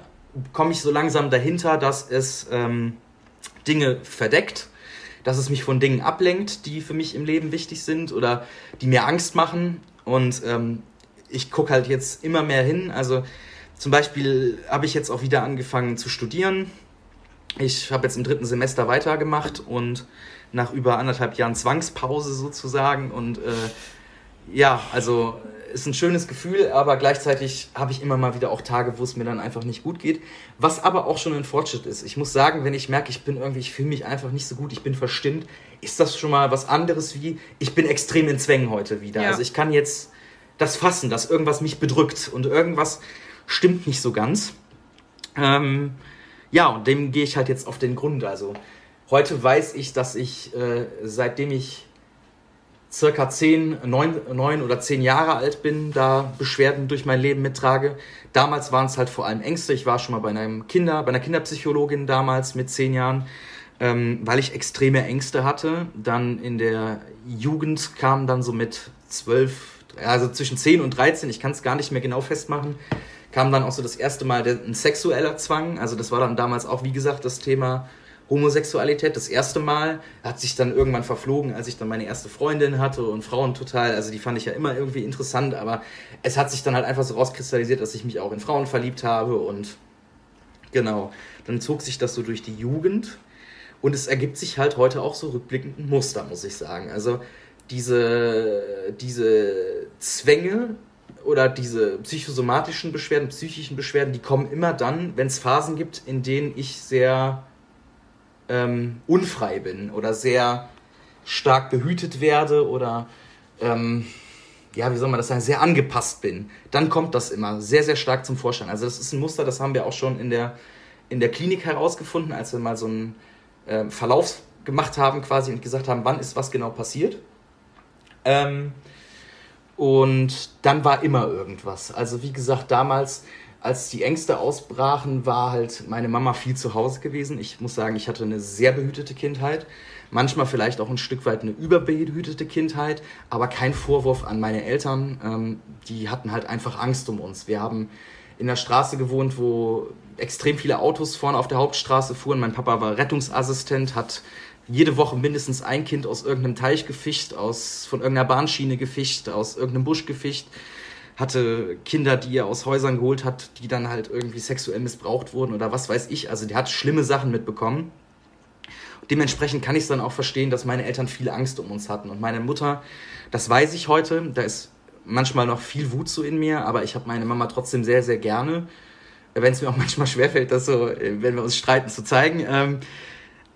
komme ich so langsam dahinter, dass es ähm, Dinge verdeckt dass es mich von Dingen ablenkt, die für mich im Leben wichtig sind oder die mir Angst machen. Und ähm, ich gucke halt jetzt immer mehr hin. Also zum Beispiel habe ich jetzt auch wieder angefangen zu studieren. Ich habe jetzt im dritten Semester weitergemacht und nach über anderthalb Jahren Zwangspause sozusagen. Und äh, ja, also ist ein schönes Gefühl, aber gleichzeitig habe ich immer mal wieder auch Tage, wo es mir dann einfach nicht gut geht. Was aber auch schon ein Fortschritt ist. Ich muss sagen, wenn ich merke, ich bin irgendwie, ich fühle mich einfach nicht so gut, ich bin verstimmt, ist das schon mal was anderes wie, ich bin extrem in Zwängen heute wieder. Ja. Also ich kann jetzt das fassen, dass irgendwas mich bedrückt und irgendwas stimmt nicht so ganz. Ähm, ja, und dem gehe ich halt jetzt auf den Grund. Also heute weiß ich, dass ich, äh, seitdem ich circa zehn, neun, neun oder zehn Jahre alt bin, da Beschwerden durch mein Leben mittrage. Damals waren es halt vor allem Ängste. Ich war schon mal bei einem Kinder, bei einer Kinderpsychologin damals mit zehn Jahren, ähm, weil ich extreme Ängste hatte. Dann in der Jugend kam dann so mit zwölf, also zwischen zehn und dreizehn, ich kann es gar nicht mehr genau festmachen, kam dann auch so das erste Mal der, ein sexueller Zwang. Also das war dann damals auch, wie gesagt, das Thema Homosexualität das erste Mal, hat sich dann irgendwann verflogen, als ich dann meine erste Freundin hatte und Frauen total, also die fand ich ja immer irgendwie interessant, aber es hat sich dann halt einfach so rauskristallisiert, dass ich mich auch in Frauen verliebt habe und genau, dann zog sich das so durch die Jugend und es ergibt sich halt heute auch so rückblickend ein Muster, muss ich sagen. Also diese, diese Zwänge oder diese psychosomatischen Beschwerden, psychischen Beschwerden, die kommen immer dann, wenn es Phasen gibt, in denen ich sehr ähm, unfrei bin oder sehr stark behütet werde oder ähm, ja, wie soll man das sagen, sehr angepasst bin, dann kommt das immer sehr, sehr stark zum Vorschein. Also das ist ein Muster, das haben wir auch schon in der, in der Klinik herausgefunden, als wir mal so einen äh, Verlauf gemacht haben quasi und gesagt haben, wann ist was genau passiert. Ähm, und dann war immer irgendwas. Also wie gesagt, damals als die Ängste ausbrachen, war halt meine Mama viel zu Hause gewesen. Ich muss sagen, ich hatte eine sehr behütete Kindheit. Manchmal vielleicht auch ein Stück weit eine überbehütete Kindheit, aber kein Vorwurf an meine Eltern. Ähm, die hatten halt einfach Angst um uns. Wir haben in der Straße gewohnt, wo extrem viele Autos vorne auf der Hauptstraße fuhren. Mein Papa war Rettungsassistent, hat jede Woche mindestens ein Kind aus irgendeinem Teich gefischt, aus, von irgendeiner Bahnschiene gefischt, aus irgendeinem Busch gefischt hatte Kinder, die er aus Häusern geholt hat, die dann halt irgendwie sexuell missbraucht wurden oder was weiß ich. Also die hat schlimme Sachen mitbekommen. Dementsprechend kann ich es dann auch verstehen, dass meine Eltern viel Angst um uns hatten. Und meine Mutter, das weiß ich heute, da ist manchmal noch viel Wut so in mir, aber ich habe meine Mama trotzdem sehr, sehr gerne. Wenn es mir auch manchmal schwerfällt, das so, wenn wir uns streiten, zu zeigen. Ähm,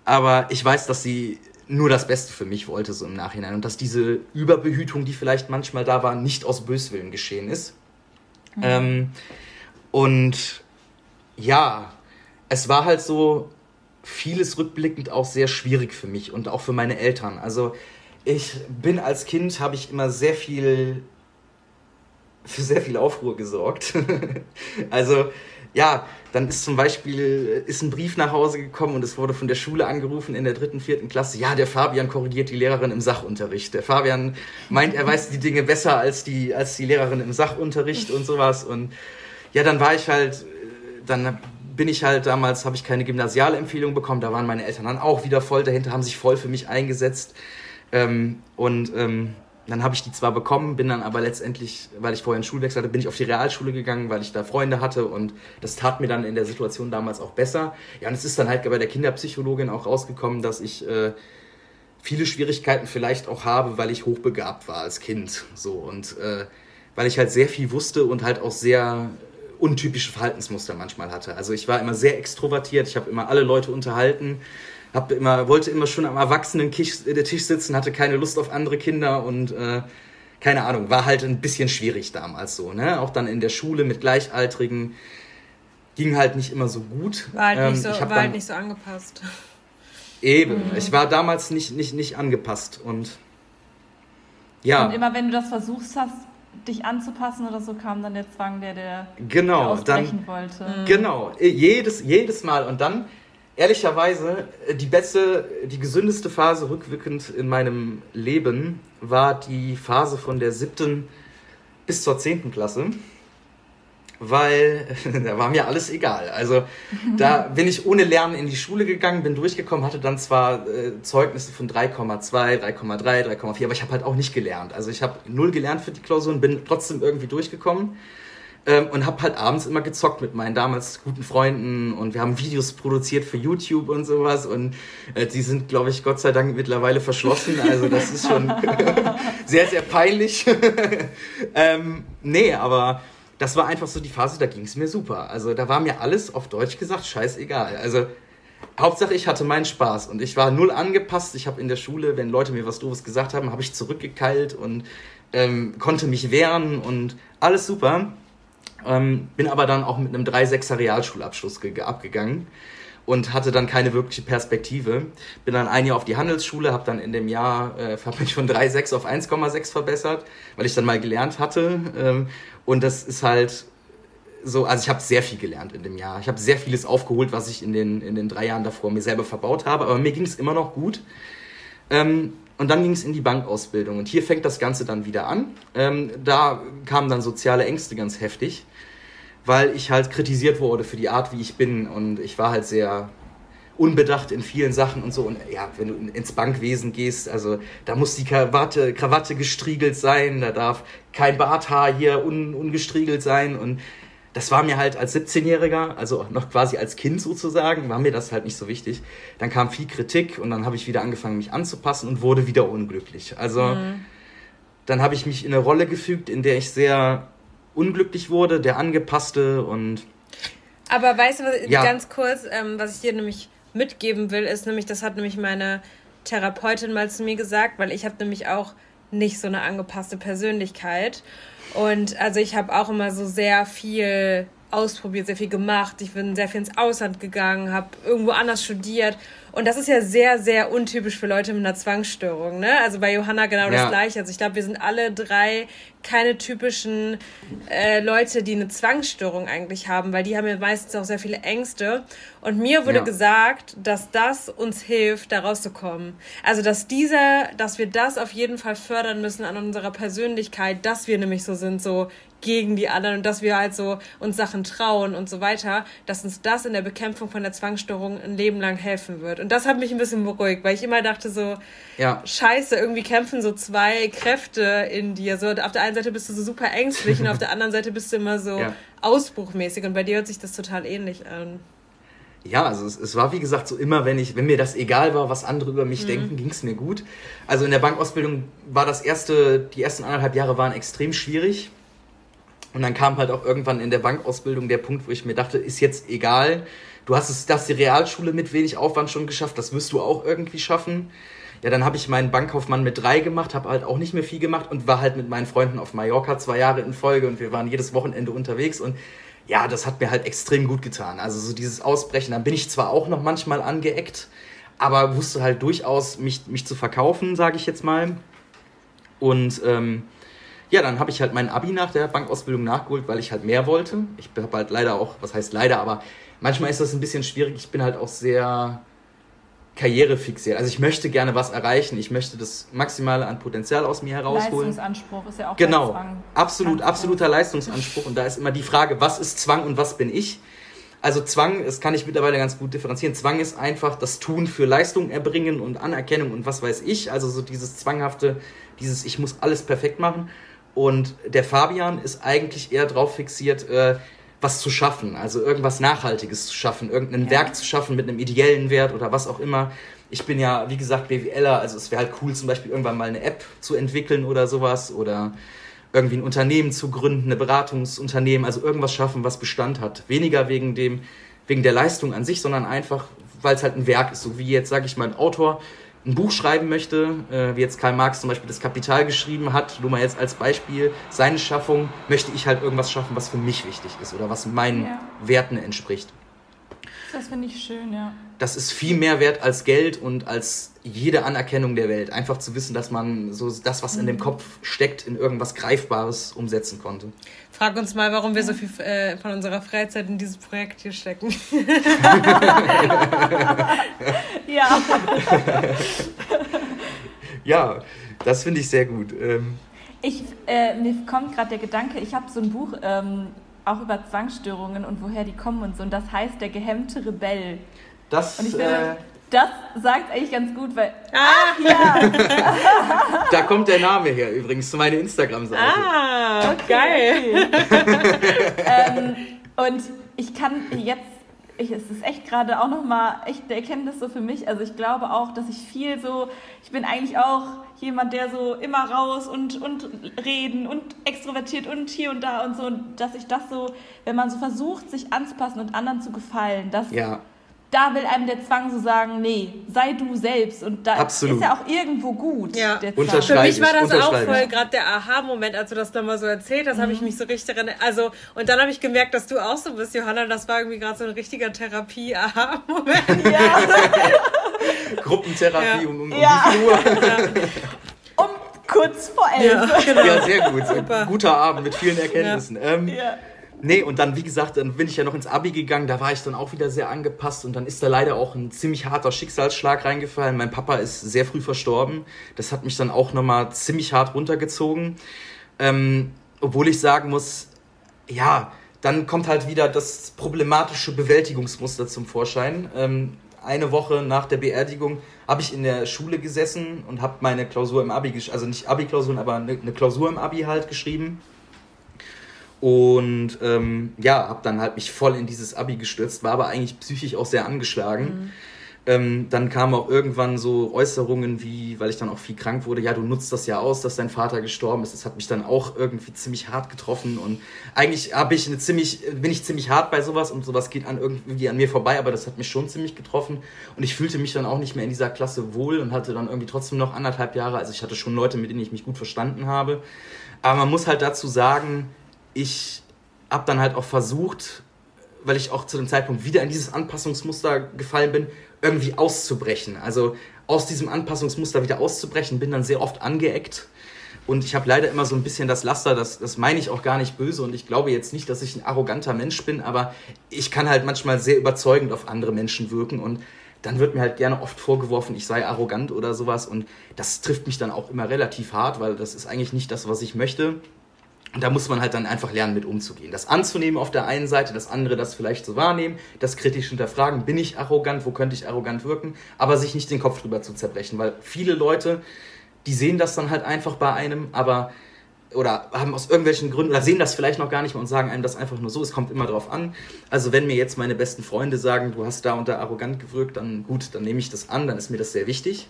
aber ich weiß, dass sie nur das Beste für mich wollte, so im Nachhinein. Und dass diese Überbehütung, die vielleicht manchmal da war, nicht aus Böswillen geschehen ist. Mhm. Ähm, und ja, es war halt so vieles rückblickend auch sehr schwierig für mich und auch für meine Eltern. Also ich bin als Kind, habe ich immer sehr viel für sehr viel Aufruhr gesorgt. [LAUGHS] also ja, dann ist zum Beispiel ist ein Brief nach Hause gekommen und es wurde von der Schule angerufen in der dritten, vierten Klasse. Ja, der Fabian korrigiert die Lehrerin im Sachunterricht. Der Fabian meint, er weiß die Dinge besser als die, als die Lehrerin im Sachunterricht und sowas. Und ja, dann war ich halt, dann bin ich halt damals, habe ich keine Gymnasialempfehlung bekommen. Da waren meine Eltern dann auch wieder voll dahinter, haben sich voll für mich eingesetzt. Ähm, und ähm, dann habe ich die zwar bekommen, bin dann aber letztendlich, weil ich vorher einen Schulwechsel hatte, bin ich auf die Realschule gegangen, weil ich da Freunde hatte und das tat mir dann in der Situation damals auch besser. Ja, und es ist dann halt bei der Kinderpsychologin auch rausgekommen, dass ich äh, viele Schwierigkeiten vielleicht auch habe, weil ich hochbegabt war als Kind. So und äh, weil ich halt sehr viel wusste und halt auch sehr untypische Verhaltensmuster manchmal hatte. Also ich war immer sehr extrovertiert, ich habe immer alle Leute unterhalten hab immer, wollte immer schon am erwachsenen Tisch, äh, Tisch sitzen, hatte keine Lust auf andere Kinder und äh, keine Ahnung, war halt ein bisschen schwierig damals so. Ne? Auch dann in der Schule mit Gleichaltrigen ging halt nicht immer so gut. War halt, ähm, nicht, so, war halt nicht so angepasst. Eben, mhm. ich war damals nicht, nicht, nicht angepasst und ja. Und immer wenn du das versucht hast, dich anzupassen oder so, kam dann der Zwang, der der, genau, der ausbrechen dann, wollte. Mhm. Genau, jedes, jedes Mal. Und dann, ehrlicherweise, die beste, die gesündeste Phase rückwirkend in meinem Leben war die Phase von der siebten bis zur zehnten Klasse weil [LAUGHS] da war mir alles egal. Also da [LAUGHS] bin ich ohne Lernen in die Schule gegangen, bin durchgekommen, hatte dann zwar äh, Zeugnisse von 3,2, 3,3, 3,4, aber ich habe halt auch nicht gelernt. Also ich habe null gelernt für die Klausuren, bin trotzdem irgendwie durchgekommen ähm, und habe halt abends immer gezockt mit meinen damals guten Freunden und wir haben Videos produziert für YouTube und sowas und äh, die sind, glaube ich, Gott sei Dank mittlerweile verschlossen. Also das ist schon [LAUGHS] sehr, sehr peinlich. [LAUGHS] ähm, nee, aber das war einfach so die Phase, da ging es mir super. Also da war mir alles auf Deutsch gesagt scheißegal. Also Hauptsache ich hatte meinen Spaß und ich war null angepasst. Ich habe in der Schule, wenn Leute mir was Doofes gesagt haben, habe ich zurückgekeilt und ähm, konnte mich wehren und alles super. Ähm, bin aber dann auch mit einem 3-6er Realschulabschluss abgegangen und hatte dann keine wirkliche Perspektive. Bin dann ein Jahr auf die Handelsschule, habe dann in dem Jahr äh, mich von 3,6 auf 1,6 verbessert, weil ich dann mal gelernt hatte. Ähm, und das ist halt so, also ich habe sehr viel gelernt in dem Jahr. Ich habe sehr vieles aufgeholt, was ich in den, in den drei Jahren davor mir selber verbaut habe, aber mir ging es immer noch gut. Ähm, und dann ging es in die Bankausbildung. Und hier fängt das Ganze dann wieder an. Ähm, da kamen dann soziale Ängste ganz heftig weil ich halt kritisiert wurde für die Art, wie ich bin. Und ich war halt sehr unbedacht in vielen Sachen und so. Und ja, wenn du ins Bankwesen gehst, also da muss die Krawatte, Krawatte gestriegelt sein, da darf kein Barthaar hier un, ungestriegelt sein. Und das war mir halt als 17-Jähriger, also noch quasi als Kind sozusagen, war mir das halt nicht so wichtig. Dann kam viel Kritik und dann habe ich wieder angefangen, mich anzupassen und wurde wieder unglücklich. Also mhm. dann habe ich mich in eine Rolle gefügt, in der ich sehr unglücklich wurde, der angepasste und. Aber weißt du, was, ja. ganz kurz, ähm, was ich dir nämlich mitgeben will, ist nämlich, das hat nämlich meine Therapeutin mal zu mir gesagt, weil ich habe nämlich auch nicht so eine angepasste Persönlichkeit. Und also ich habe auch immer so sehr viel ausprobiert, sehr viel gemacht. Ich bin sehr viel ins Ausland gegangen, habe irgendwo anders studiert. Und das ist ja sehr, sehr untypisch für Leute mit einer Zwangsstörung. Ne? Also bei Johanna genau ja. das gleiche. Also ich glaube, wir sind alle drei keine typischen äh, Leute, die eine Zwangsstörung eigentlich haben, weil die haben ja meistens auch sehr viele Ängste. Und mir wurde ja. gesagt, dass das uns hilft, da rauszukommen. Also dass dieser, dass wir das auf jeden Fall fördern müssen an unserer Persönlichkeit, dass wir nämlich so sind, so gegen die anderen und dass wir halt so uns Sachen trauen und so weiter, dass uns das in der Bekämpfung von der Zwangsstörung ein Leben lang helfen wird. Und das hat mich ein bisschen beruhigt, weil ich immer dachte so, ja. scheiße, irgendwie kämpfen so zwei Kräfte in dir. So auf der einen Seite bist du so super ängstlich und auf der anderen Seite bist du immer so ja. ausbruchmäßig und bei dir hört sich das total ähnlich an. Ja, also es, es, war wie gesagt so immer, wenn ich, wenn mir das egal war, was andere über mich mhm. denken, ging es mir gut. Also in der Bankausbildung war das erste, die ersten anderthalb Jahre waren extrem schwierig und dann kam halt auch irgendwann in der Bankausbildung der Punkt, wo ich mir dachte, ist jetzt egal. Du hast es, das die Realschule mit wenig Aufwand schon geschafft, das wirst du auch irgendwie schaffen. Ja, dann habe ich meinen Bankkaufmann mit drei gemacht, habe halt auch nicht mehr viel gemacht und war halt mit meinen Freunden auf Mallorca zwei Jahre in Folge und wir waren jedes Wochenende unterwegs und ja, das hat mir halt extrem gut getan. Also so dieses Ausbrechen, dann bin ich zwar auch noch manchmal angeeckt, aber wusste halt durchaus mich, mich zu verkaufen, sage ich jetzt mal. Und ähm, ja, dann habe ich halt mein Abi nach der Bankausbildung nachgeholt, weil ich halt mehr wollte. Ich habe halt leider auch, was heißt leider, aber manchmal ist das ein bisschen schwierig. Ich bin halt auch sehr karrierefixiert. Also ich möchte gerne was erreichen. Ich möchte das Maximale an Potenzial aus mir herausholen. Leistungsanspruch ist ja auch genau. Zwang. Absolut, absoluter Leistungsanspruch. Und da ist immer die Frage, was ist Zwang und was bin ich? Also Zwang, das kann ich mittlerweile ganz gut differenzieren. Zwang ist einfach das Tun für Leistung erbringen und Anerkennung und was weiß ich. Also so dieses zwanghafte, dieses ich muss alles perfekt machen. Und der Fabian ist eigentlich eher darauf fixiert, äh, was zu schaffen, also irgendwas Nachhaltiges zu schaffen, irgendein ja. Werk zu schaffen mit einem ideellen Wert oder was auch immer. Ich bin ja, wie gesagt, BWLer, also es wäre halt cool, zum Beispiel irgendwann mal eine App zu entwickeln oder sowas oder irgendwie ein Unternehmen zu gründen, ein Beratungsunternehmen, also irgendwas schaffen, was Bestand hat. Weniger wegen dem, wegen der Leistung an sich, sondern einfach, weil es halt ein Werk ist, so wie jetzt, sage ich mal, ein Autor ein Buch schreiben möchte, äh, wie jetzt Karl Marx zum Beispiel das Kapital geschrieben hat, nur mal jetzt als Beispiel, seine Schaffung, möchte ich halt irgendwas schaffen, was für mich wichtig ist oder was meinen ja. Werten entspricht. Das finde ich schön, ja. Das ist viel mehr wert als Geld und als jede Anerkennung der Welt. Einfach zu wissen, dass man so das, was mhm. in dem mhm. Kopf steckt, in irgendwas Greifbares umsetzen konnte. Frag uns mal, warum wir so viel äh, von unserer Freizeit in dieses Projekt hier stecken. [LAUGHS] ja. ja, das finde ich sehr gut. Ähm, ich, äh, mir kommt gerade der Gedanke, ich habe so ein Buch ähm, auch über Zwangsstörungen und woher die kommen und so. Und das heißt Der gehemmte Rebell. Das, und ich finde, äh, das sagt eigentlich ganz gut, weil. Ah, ja! [LAUGHS] da kommt der Name her übrigens, zu meiner Instagram-Seite. Ah, okay, geil! Okay. [LAUGHS] ähm, und ich kann jetzt ich, es ist echt gerade auch nochmal echt eine Erkenntnis so für mich. Also ich glaube auch, dass ich viel so, ich bin eigentlich auch jemand, der so immer raus und, und reden und extrovertiert und hier und da und so, und dass ich das so, wenn man so versucht, sich anzupassen und anderen zu gefallen, das ja da will einem der Zwang so sagen, nee, sei du selbst. Und da Absolut. ist ja auch irgendwo gut. Ja. Der Zwang. Für mich war das auch voll gerade der Aha-Moment, als du das nochmal so erzählt hast, mhm. habe ich mich so richtig erinnert. Also, und dann habe ich gemerkt, dass du auch so bist, Johanna. Das war irgendwie gerade so ein richtiger Therapie-Aha-Moment. Ja. [LAUGHS] Gruppentherapie ja. um, um ja. Uhr? Ja. [LAUGHS] Um kurz vor elf. Ja, genau. ja sehr gut. Super. Guter Abend mit vielen Erkenntnissen. Ähm, ja. Nee, und dann, wie gesagt, dann bin ich ja noch ins Abi gegangen, da war ich dann auch wieder sehr angepasst und dann ist da leider auch ein ziemlich harter Schicksalsschlag reingefallen. Mein Papa ist sehr früh verstorben. Das hat mich dann auch nochmal ziemlich hart runtergezogen. Ähm, obwohl ich sagen muss, ja, dann kommt halt wieder das problematische Bewältigungsmuster zum Vorschein. Ähm, eine Woche nach der Beerdigung habe ich in der Schule gesessen und habe meine Klausur im Abi, also nicht Abi-Klausuren, aber eine Klausur im Abi halt geschrieben und ähm, ja, habe dann halt mich voll in dieses Abi gestürzt, war aber eigentlich psychisch auch sehr angeschlagen. Mhm. Ähm, dann kamen auch irgendwann so Äußerungen wie, weil ich dann auch viel krank wurde, ja, du nutzt das ja aus, dass dein Vater gestorben ist. Das hat mich dann auch irgendwie ziemlich hart getroffen und eigentlich habe ich eine ziemlich, bin ich ziemlich hart bei sowas und sowas geht an irgendwie an mir vorbei, aber das hat mich schon ziemlich getroffen und ich fühlte mich dann auch nicht mehr in dieser Klasse wohl und hatte dann irgendwie trotzdem noch anderthalb Jahre, also ich hatte schon Leute, mit denen ich mich gut verstanden habe. Aber man muss halt dazu sagen, ich habe dann halt auch versucht, weil ich auch zu dem Zeitpunkt wieder in dieses Anpassungsmuster gefallen bin, irgendwie auszubrechen. Also aus diesem Anpassungsmuster wieder auszubrechen, bin dann sehr oft angeeckt. Und ich habe leider immer so ein bisschen das Laster, das, das meine ich auch gar nicht böse und ich glaube jetzt nicht, dass ich ein arroganter Mensch bin, aber ich kann halt manchmal sehr überzeugend auf andere Menschen wirken und dann wird mir halt gerne oft vorgeworfen, ich sei arrogant oder sowas und das trifft mich dann auch immer relativ hart, weil das ist eigentlich nicht das, was ich möchte. Und da muss man halt dann einfach lernen, mit umzugehen. Das anzunehmen auf der einen Seite, das andere das vielleicht zu wahrnehmen, das kritisch hinterfragen, bin ich arrogant, wo könnte ich arrogant wirken, aber sich nicht den Kopf drüber zu zerbrechen, weil viele Leute, die sehen das dann halt einfach bei einem, aber oder haben aus irgendwelchen Gründen oder sehen das vielleicht noch gar nicht mehr und sagen einem das einfach nur so, es kommt immer drauf an. Also wenn mir jetzt meine besten Freunde sagen, du hast da und da arrogant gewirkt, dann gut, dann nehme ich das an, dann ist mir das sehr wichtig,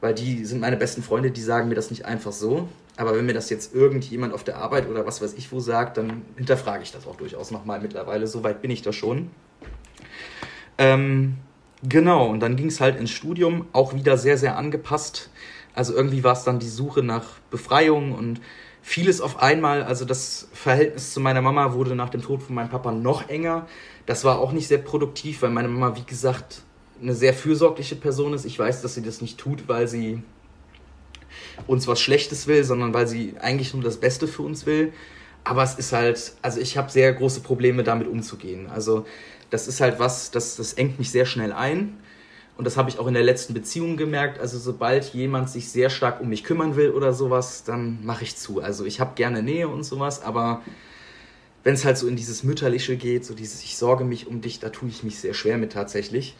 weil die sind meine besten Freunde, die sagen mir das nicht einfach so, aber wenn mir das jetzt irgendjemand auf der Arbeit oder was weiß ich wo sagt, dann hinterfrage ich das auch durchaus nochmal mittlerweile. So weit bin ich da schon. Ähm, genau, und dann ging es halt ins Studium, auch wieder sehr, sehr angepasst. Also irgendwie war es dann die Suche nach Befreiung und vieles auf einmal. Also das Verhältnis zu meiner Mama wurde nach dem Tod von meinem Papa noch enger. Das war auch nicht sehr produktiv, weil meine Mama, wie gesagt, eine sehr fürsorgliche Person ist. Ich weiß, dass sie das nicht tut, weil sie uns was Schlechtes will, sondern weil sie eigentlich nur das Beste für uns will. Aber es ist halt, also ich habe sehr große Probleme damit umzugehen. Also das ist halt was, das, das engt mich sehr schnell ein. Und das habe ich auch in der letzten Beziehung gemerkt. Also sobald jemand sich sehr stark um mich kümmern will oder sowas, dann mache ich zu. Also ich habe gerne Nähe und sowas, aber wenn es halt so in dieses Mütterliche geht, so dieses Ich sorge mich um dich, da tue ich mich sehr schwer mit tatsächlich.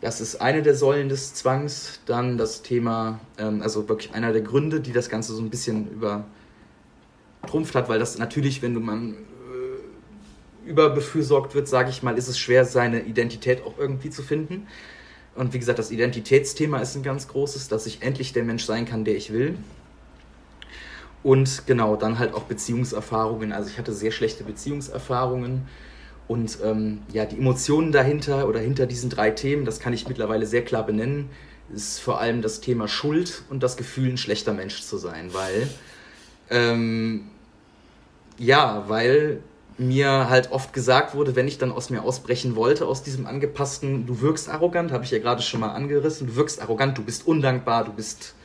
Das ist eine der Säulen des Zwangs. Dann das Thema, ähm, also wirklich einer der Gründe, die das Ganze so ein bisschen übertrumpft hat, weil das natürlich, wenn du man äh, überbefürsorgt wird, sage ich mal, ist es schwer, seine Identität auch irgendwie zu finden. Und wie gesagt, das Identitätsthema ist ein ganz großes, dass ich endlich der Mensch sein kann, der ich will. Und genau, dann halt auch Beziehungserfahrungen. Also ich hatte sehr schlechte Beziehungserfahrungen Und ähm, ja, die Emotionen dahinter oder hinter diesen drei Themen, das kann ich mittlerweile sehr klar benennen, ist vor allem das Thema Schuld und das Gefühl, ein schlechter Mensch zu sein, weil ähm, ja, weil mir halt oft gesagt wurde, wenn ich dann aus mir ausbrechen wollte, aus diesem angepassten, du wirkst arrogant, habe ich ja gerade schon mal angerissen, du wirkst arrogant, du bist undankbar, du bist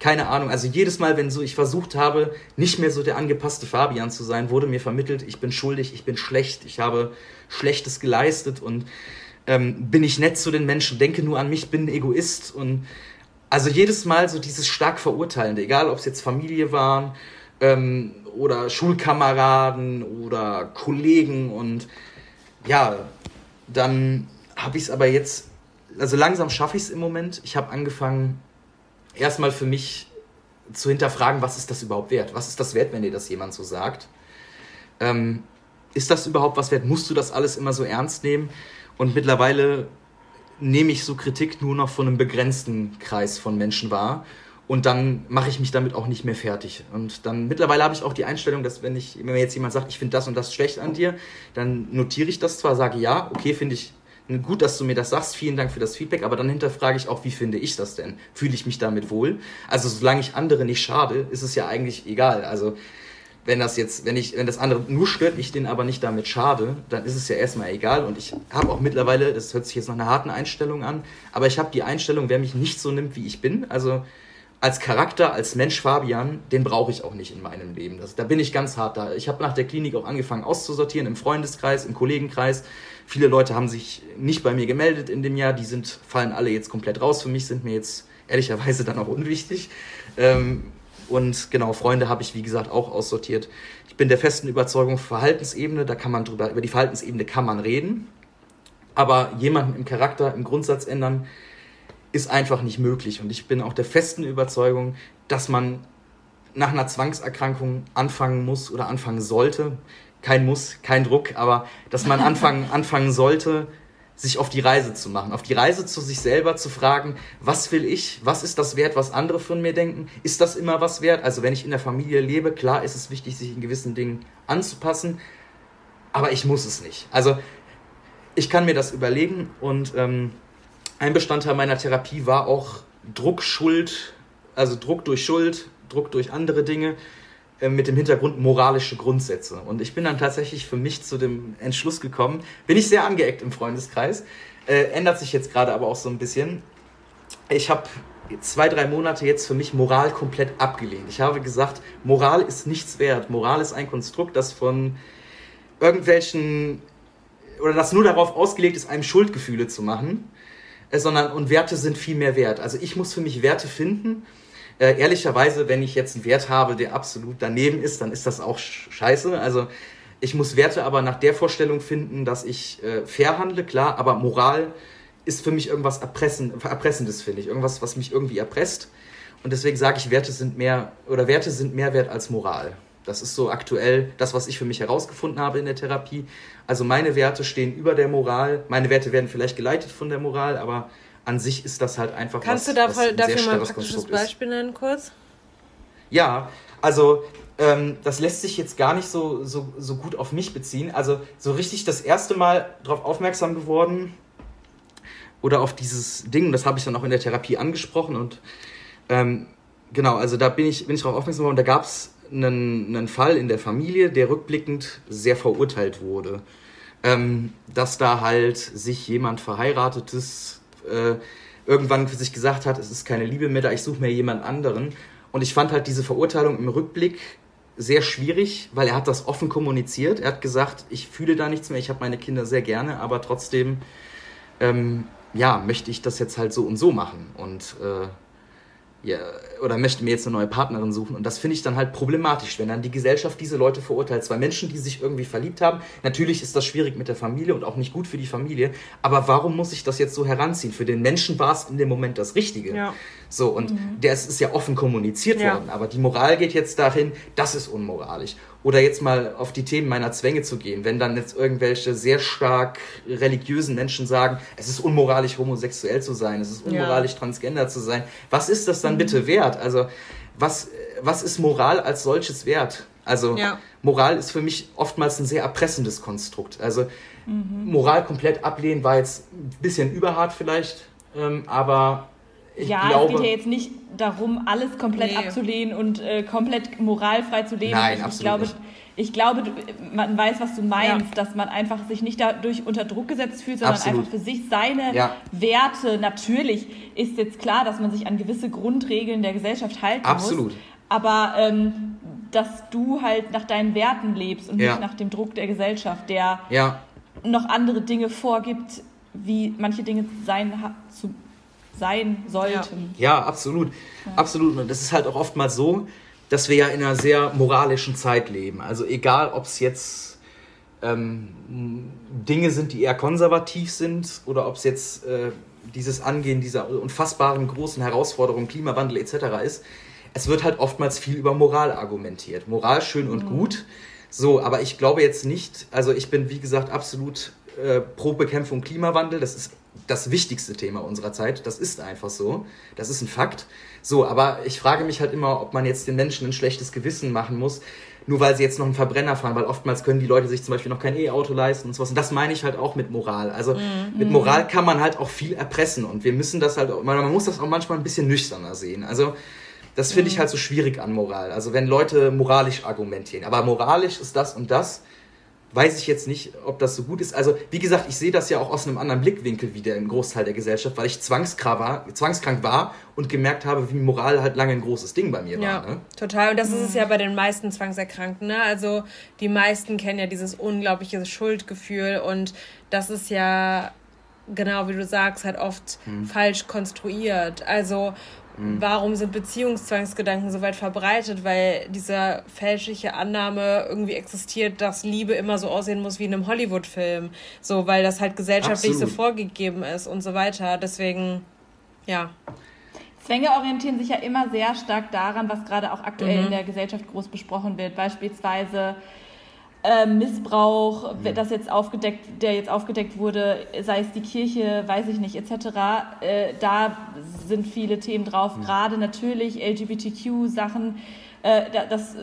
keine Ahnung. Also jedes Mal, wenn so ich versucht habe, nicht mehr so der angepasste Fabian zu sein, wurde mir vermittelt, ich bin schuldig, ich bin schlecht, ich habe Schlechtes geleistet und ähm, bin ich nett zu den Menschen, denke nur an mich, bin ein Egoist und also jedes Mal so dieses stark Verurteilende, egal ob es jetzt Familie waren ähm, oder Schulkameraden oder Kollegen und ja, dann habe ich es aber jetzt, also langsam schaffe ich es im Moment. Ich habe angefangen, erstmal für mich zu hinterfragen, was ist das überhaupt wert? Was ist das wert, wenn dir das jemand so sagt? Ähm, ist das überhaupt was wert? Musst du das alles immer so ernst nehmen? Und mittlerweile nehme ich so Kritik nur noch von einem begrenzten Kreis von Menschen wahr und dann mache ich mich damit auch nicht mehr fertig. Und dann mittlerweile habe ich auch die Einstellung, dass wenn ich, wenn mir jetzt jemand sagt, ich finde das und das schlecht an dir, dann notiere ich das zwar, sage ja, okay, finde ich gut, dass du mir das sagst, vielen Dank für das Feedback, aber dann hinterfrage ich auch, wie finde ich das denn? Fühle ich mich damit wohl? Also solange ich andere nicht schade, ist es ja eigentlich egal. Also wenn das jetzt, wenn ich, wenn das andere nur stört, ich den aber nicht damit schade, dann ist es ja erstmal egal. Und ich habe auch mittlerweile, das hört sich jetzt nach einer harten Einstellung an, aber ich habe die Einstellung, wer mich nicht so nimmt, wie ich bin, also als Charakter, als Mensch Fabian, den brauche ich auch nicht in meinem Leben. Das, da bin ich ganz hart da. Ich habe nach der Klinik auch angefangen auszusortieren, im Freundeskreis, im Kollegenkreis. Viele Leute haben sich nicht bei mir gemeldet in dem Jahr, die sind, fallen alle jetzt komplett raus. Für mich sind mir jetzt ehrlicherweise dann auch unwichtig. Ähm, und genau, Freunde habe ich, wie gesagt, auch aussortiert. Ich bin der festen Überzeugung, Verhaltensebene, da kann man drüber, über die Verhaltensebene kann man reden. Aber jemanden im Charakter, im Grundsatz ändern, ist einfach nicht möglich. Und ich bin auch der festen Überzeugung, dass man nach einer Zwangserkrankung anfangen muss oder anfangen sollte. Kein Muss, kein Druck, aber dass man anfangen, [LAUGHS] anfangen sollte, sich auf die Reise zu machen, auf die Reise zu sich selber zu fragen, was will ich, was ist das wert, was andere von mir denken, ist das immer was wert? Also wenn ich in der Familie lebe, klar ist es wichtig, sich in gewissen Dingen anzupassen, aber ich muss es nicht. Also ich kann mir das überlegen und ähm, ein Bestandteil meiner Therapie war auch Druck, Schuld, also Druck durch Schuld, Druck durch andere Dinge äh, mit dem Hintergrund moralische Grundsätze. Und ich bin dann tatsächlich für mich zu dem Entschluss gekommen, bin ich sehr angeeckt im Freundeskreis, äh, ändert sich jetzt gerade aber auch so ein bisschen. Ich habe zwei, drei Monate jetzt für mich Moral komplett abgelehnt. Ich habe gesagt, Moral ist nichts wert. Moral ist ein Konstrukt, das von irgendwelchen oder das nur darauf ausgelegt ist, einem Schuldgefühle zu machen sondern und Werte sind viel mehr wert. Also ich muss für mich Werte finden. Äh, ehrlicherweise, wenn ich jetzt einen Wert habe, der absolut daneben ist, dann ist das auch scheiße. Also ich muss Werte aber nach der Vorstellung finden, dass ich äh, fair handle, klar, aber Moral ist für mich irgendwas Erpressen, Erpressendes, finde ich. Irgendwas, was mich irgendwie erpresst. Und deswegen sage ich, Werte sind mehr oder Werte sind mehr wert als Moral. Das ist so aktuell das, was ich für mich herausgefunden habe in der Therapie. Also meine Werte stehen über der Moral. Meine Werte werden vielleicht geleitet von der Moral, aber an sich ist das halt einfach Kannst was, du dafür, ein dafür mal ein praktisches Beispiel nennen kurz? Ja, also ähm, das lässt sich jetzt gar nicht so, so, so gut auf mich beziehen. Also so richtig das erste Mal darauf aufmerksam geworden oder auf dieses Ding, das habe ich dann auch in der Therapie angesprochen und ähm, genau, also da bin ich, bin ich darauf aufmerksam geworden, da gab es einen, einen Fall in der Familie, der rückblickend sehr verurteilt wurde. Ähm, dass da halt sich jemand Verheiratetes äh, irgendwann für sich gesagt hat, es ist keine Liebe mehr da, ich suche mir jemand anderen. Und ich fand halt diese Verurteilung im Rückblick sehr schwierig, weil er hat das offen kommuniziert. Er hat gesagt, ich fühle da nichts mehr, ich habe meine Kinder sehr gerne, aber trotzdem ähm, ja, möchte ich das jetzt halt so und so machen. Und äh, ja, oder möchte mir jetzt eine neue Partnerin suchen. Und das finde ich dann halt problematisch, wenn dann die Gesellschaft diese Leute verurteilt. Zwei Menschen, die sich irgendwie verliebt haben. Natürlich ist das schwierig mit der Familie und auch nicht gut für die Familie. Aber warum muss ich das jetzt so heranziehen? Für den Menschen war es in dem Moment das Richtige. Ja. So, und mhm. der ist, ist ja offen kommuniziert ja. worden. Aber die Moral geht jetzt dahin, das ist unmoralisch. Oder jetzt mal auf die Themen meiner Zwänge zu gehen, wenn dann jetzt irgendwelche sehr stark religiösen Menschen sagen, es ist unmoralisch homosexuell zu sein, es ist unmoralisch ja. transgender zu sein, was ist das dann mhm. bitte wert? Also was, was ist Moral als solches wert? Also ja. Moral ist für mich oftmals ein sehr erpressendes Konstrukt. Also mhm. Moral komplett ablehnen war jetzt ein bisschen überhart vielleicht, ähm, aber ich ja, glaube, es geht ja jetzt nicht darum, alles komplett nee. abzulehnen und äh, komplett moralfrei zu leben. Nein, ich, absolut glaube, nicht. Ich glaube, man weiß, was du meinst, ja. dass man einfach sich nicht dadurch unter Druck gesetzt fühlt, sondern absolut. einfach für sich seine ja. Werte. Natürlich ist jetzt klar, dass man sich an gewisse Grundregeln der Gesellschaft halten absolut. muss. Aber ähm, dass du halt nach deinen Werten lebst und ja. nicht nach dem Druck der Gesellschaft, der noch andere Dinge vorgibt, wie manche Dinge sein zu sein sollten. Ja, absolut. Ja. Absolut. Und das ist halt auch oftmals so, dass wir ja in einer sehr moralischen Zeit leben. Also egal, ob es jetzt ähm, Dinge sind, die eher konservativ sind oder ob es jetzt äh, dieses Angehen dieser unfassbaren großen Herausforderungen, Klimawandel etc. ist, es wird halt oftmals viel über Moral argumentiert. Moral schön und mhm. gut. So, aber ich glaube jetzt nicht, also ich bin wie gesagt absolut äh, pro Bekämpfung Klimawandel. Das ist das wichtigste Thema unserer Zeit. Das ist einfach so. Das ist ein Fakt. So, aber ich frage mich halt immer, ob man jetzt den Menschen ein schlechtes Gewissen machen muss, nur weil sie jetzt noch einen Verbrenner fahren, weil oftmals können die Leute sich zum Beispiel noch kein E-Auto leisten und sowas. Und das meine ich halt auch mit Moral. Also mhm. mit Moral kann man halt auch viel erpressen und wir müssen das halt, man muss das auch manchmal ein bisschen nüchterner sehen. Also das finde ich mhm. halt so schwierig an Moral. Also wenn Leute moralisch argumentieren. Aber moralisch ist das und das weiß ich jetzt nicht, ob das so gut ist. Also, wie gesagt, ich sehe das ja auch aus einem anderen Blickwinkel wie der im Großteil der Gesellschaft, weil ich zwangskrank war, zwangskrank war und gemerkt habe, wie Moral halt lange ein großes Ding bei mir ja, war. Ne? Total. Und das ist es ja bei den meisten Zwangserkrankten. Ne? Also, die meisten kennen ja dieses unglaubliche Schuldgefühl und das ist ja genau wie du sagst, halt oft hm. falsch konstruiert. Also Mhm. Warum sind Beziehungszwangsgedanken so weit verbreitet? Weil diese fälschliche Annahme irgendwie existiert, dass Liebe immer so aussehen muss wie in einem Hollywood-Film. So, weil das halt gesellschaftlich Absolut. so vorgegeben ist und so weiter. Deswegen, ja. Zwänge orientieren sich ja immer sehr stark daran, was gerade auch aktuell mhm. in der Gesellschaft groß besprochen wird. Beispielsweise äh, Missbrauch, mhm. das jetzt aufgedeckt, der jetzt aufgedeckt wurde, sei es die Kirche, weiß ich nicht, etc. Äh, da sind viele Themen drauf, mhm. gerade natürlich LGBTQ-Sachen. Äh, das,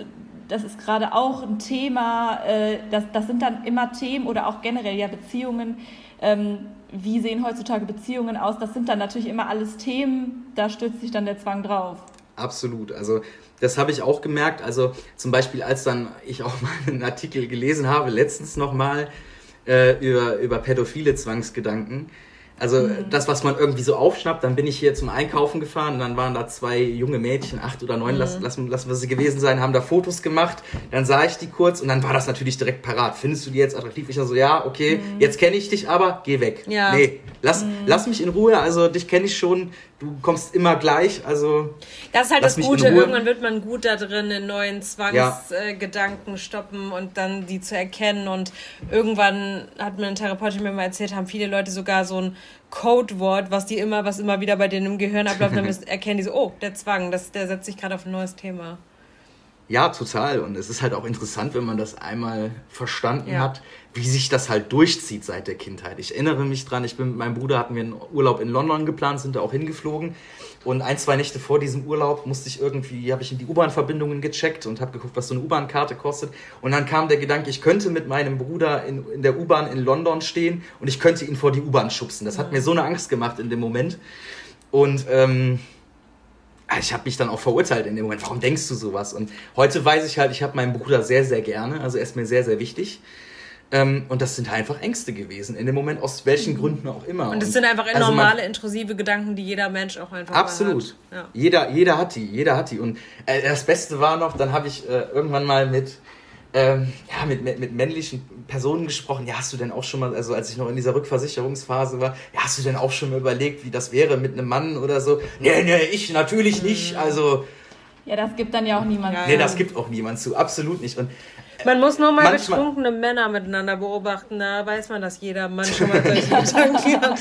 das ist gerade auch ein Thema. Äh, das, das sind dann immer Themen oder auch generell ja Beziehungen. Ähm, wie sehen heutzutage Beziehungen aus? Das sind dann natürlich immer alles Themen, da stürzt sich dann der Zwang drauf. Absolut. Also das habe ich auch gemerkt. Also zum Beispiel, als dann ich auch [LAUGHS] mal einen Artikel gelesen habe, letztens nochmal äh, über, über pädophile Zwangsgedanken. Also mhm. das, was man irgendwie so aufschnappt, dann bin ich hier zum Einkaufen gefahren, dann waren da zwei junge Mädchen, acht oder neun, mhm. lassen, lassen, lassen wir sie gewesen sein, haben da Fotos gemacht, dann sah ich die kurz und dann war das natürlich direkt parat. Findest du die jetzt attraktiv? Ich so, ja, okay, mhm. jetzt kenne ich dich, aber geh weg. Ja. Nee, lass, mhm. lass mich in Ruhe, also dich kenne ich schon, du kommst immer gleich, also. Das ist halt das Gute, irgendwann wird man gut da drin, in neuen Zwangsgedanken ja. stoppen und dann die zu erkennen. Und irgendwann hat mir eine Therapeutin mir mal erzählt, haben viele Leute sogar so ein Codewort, was die immer, was immer wieder bei denen im Gehirn abläuft, dann [LAUGHS] erkennen die so, oh, der Zwang, das, der setzt sich gerade auf ein neues Thema. Ja, total. Und es ist halt auch interessant, wenn man das einmal verstanden ja. hat, wie sich das halt durchzieht seit der Kindheit. Ich erinnere mich dran, ich bin mit meinem Bruder hatten wir einen Urlaub in London geplant, sind da auch hingeflogen. Und ein, zwei Nächte vor diesem Urlaub musste ich irgendwie, habe ich in die U-Bahn-Verbindungen gecheckt und habe geguckt, was so eine U-Bahn-Karte kostet. Und dann kam der Gedanke, ich könnte mit meinem Bruder in, in der U-Bahn in London stehen und ich könnte ihn vor die U-Bahn schubsen. Das hat mir so eine Angst gemacht in dem Moment. Und ähm, ich habe mich dann auch verurteilt in dem Moment. Warum denkst du sowas? Und heute weiß ich halt, ich habe meinen Bruder sehr, sehr gerne. Also er ist mir sehr, sehr wichtig. Ähm, und das sind einfach Ängste gewesen, in dem Moment, aus welchen Gründen auch immer. Und das sind einfach also normale, man, intrusive Gedanken, die jeder Mensch auch einfach Absolut. hat. Ja. Jeder, jeder hat die, jeder hat die. Und äh, das Beste war noch, dann habe ich äh, irgendwann mal mit, ähm, ja, mit, mit, mit männlichen Personen gesprochen. Ja, hast du denn auch schon mal, also als ich noch in dieser Rückversicherungsphase war, ja, hast du denn auch schon mal überlegt, wie das wäre mit einem Mann oder so? Nee, nee, ich natürlich nicht. Also. Ja, das gibt dann ja auch niemand zu. Nee, das gibt auch niemand zu, absolut nicht. Und man muss nur mal Manchmal, betrunkene Männer miteinander beobachten, da weiß man, dass jeder Mann schon mal solche [LAUGHS] Gedanken hat.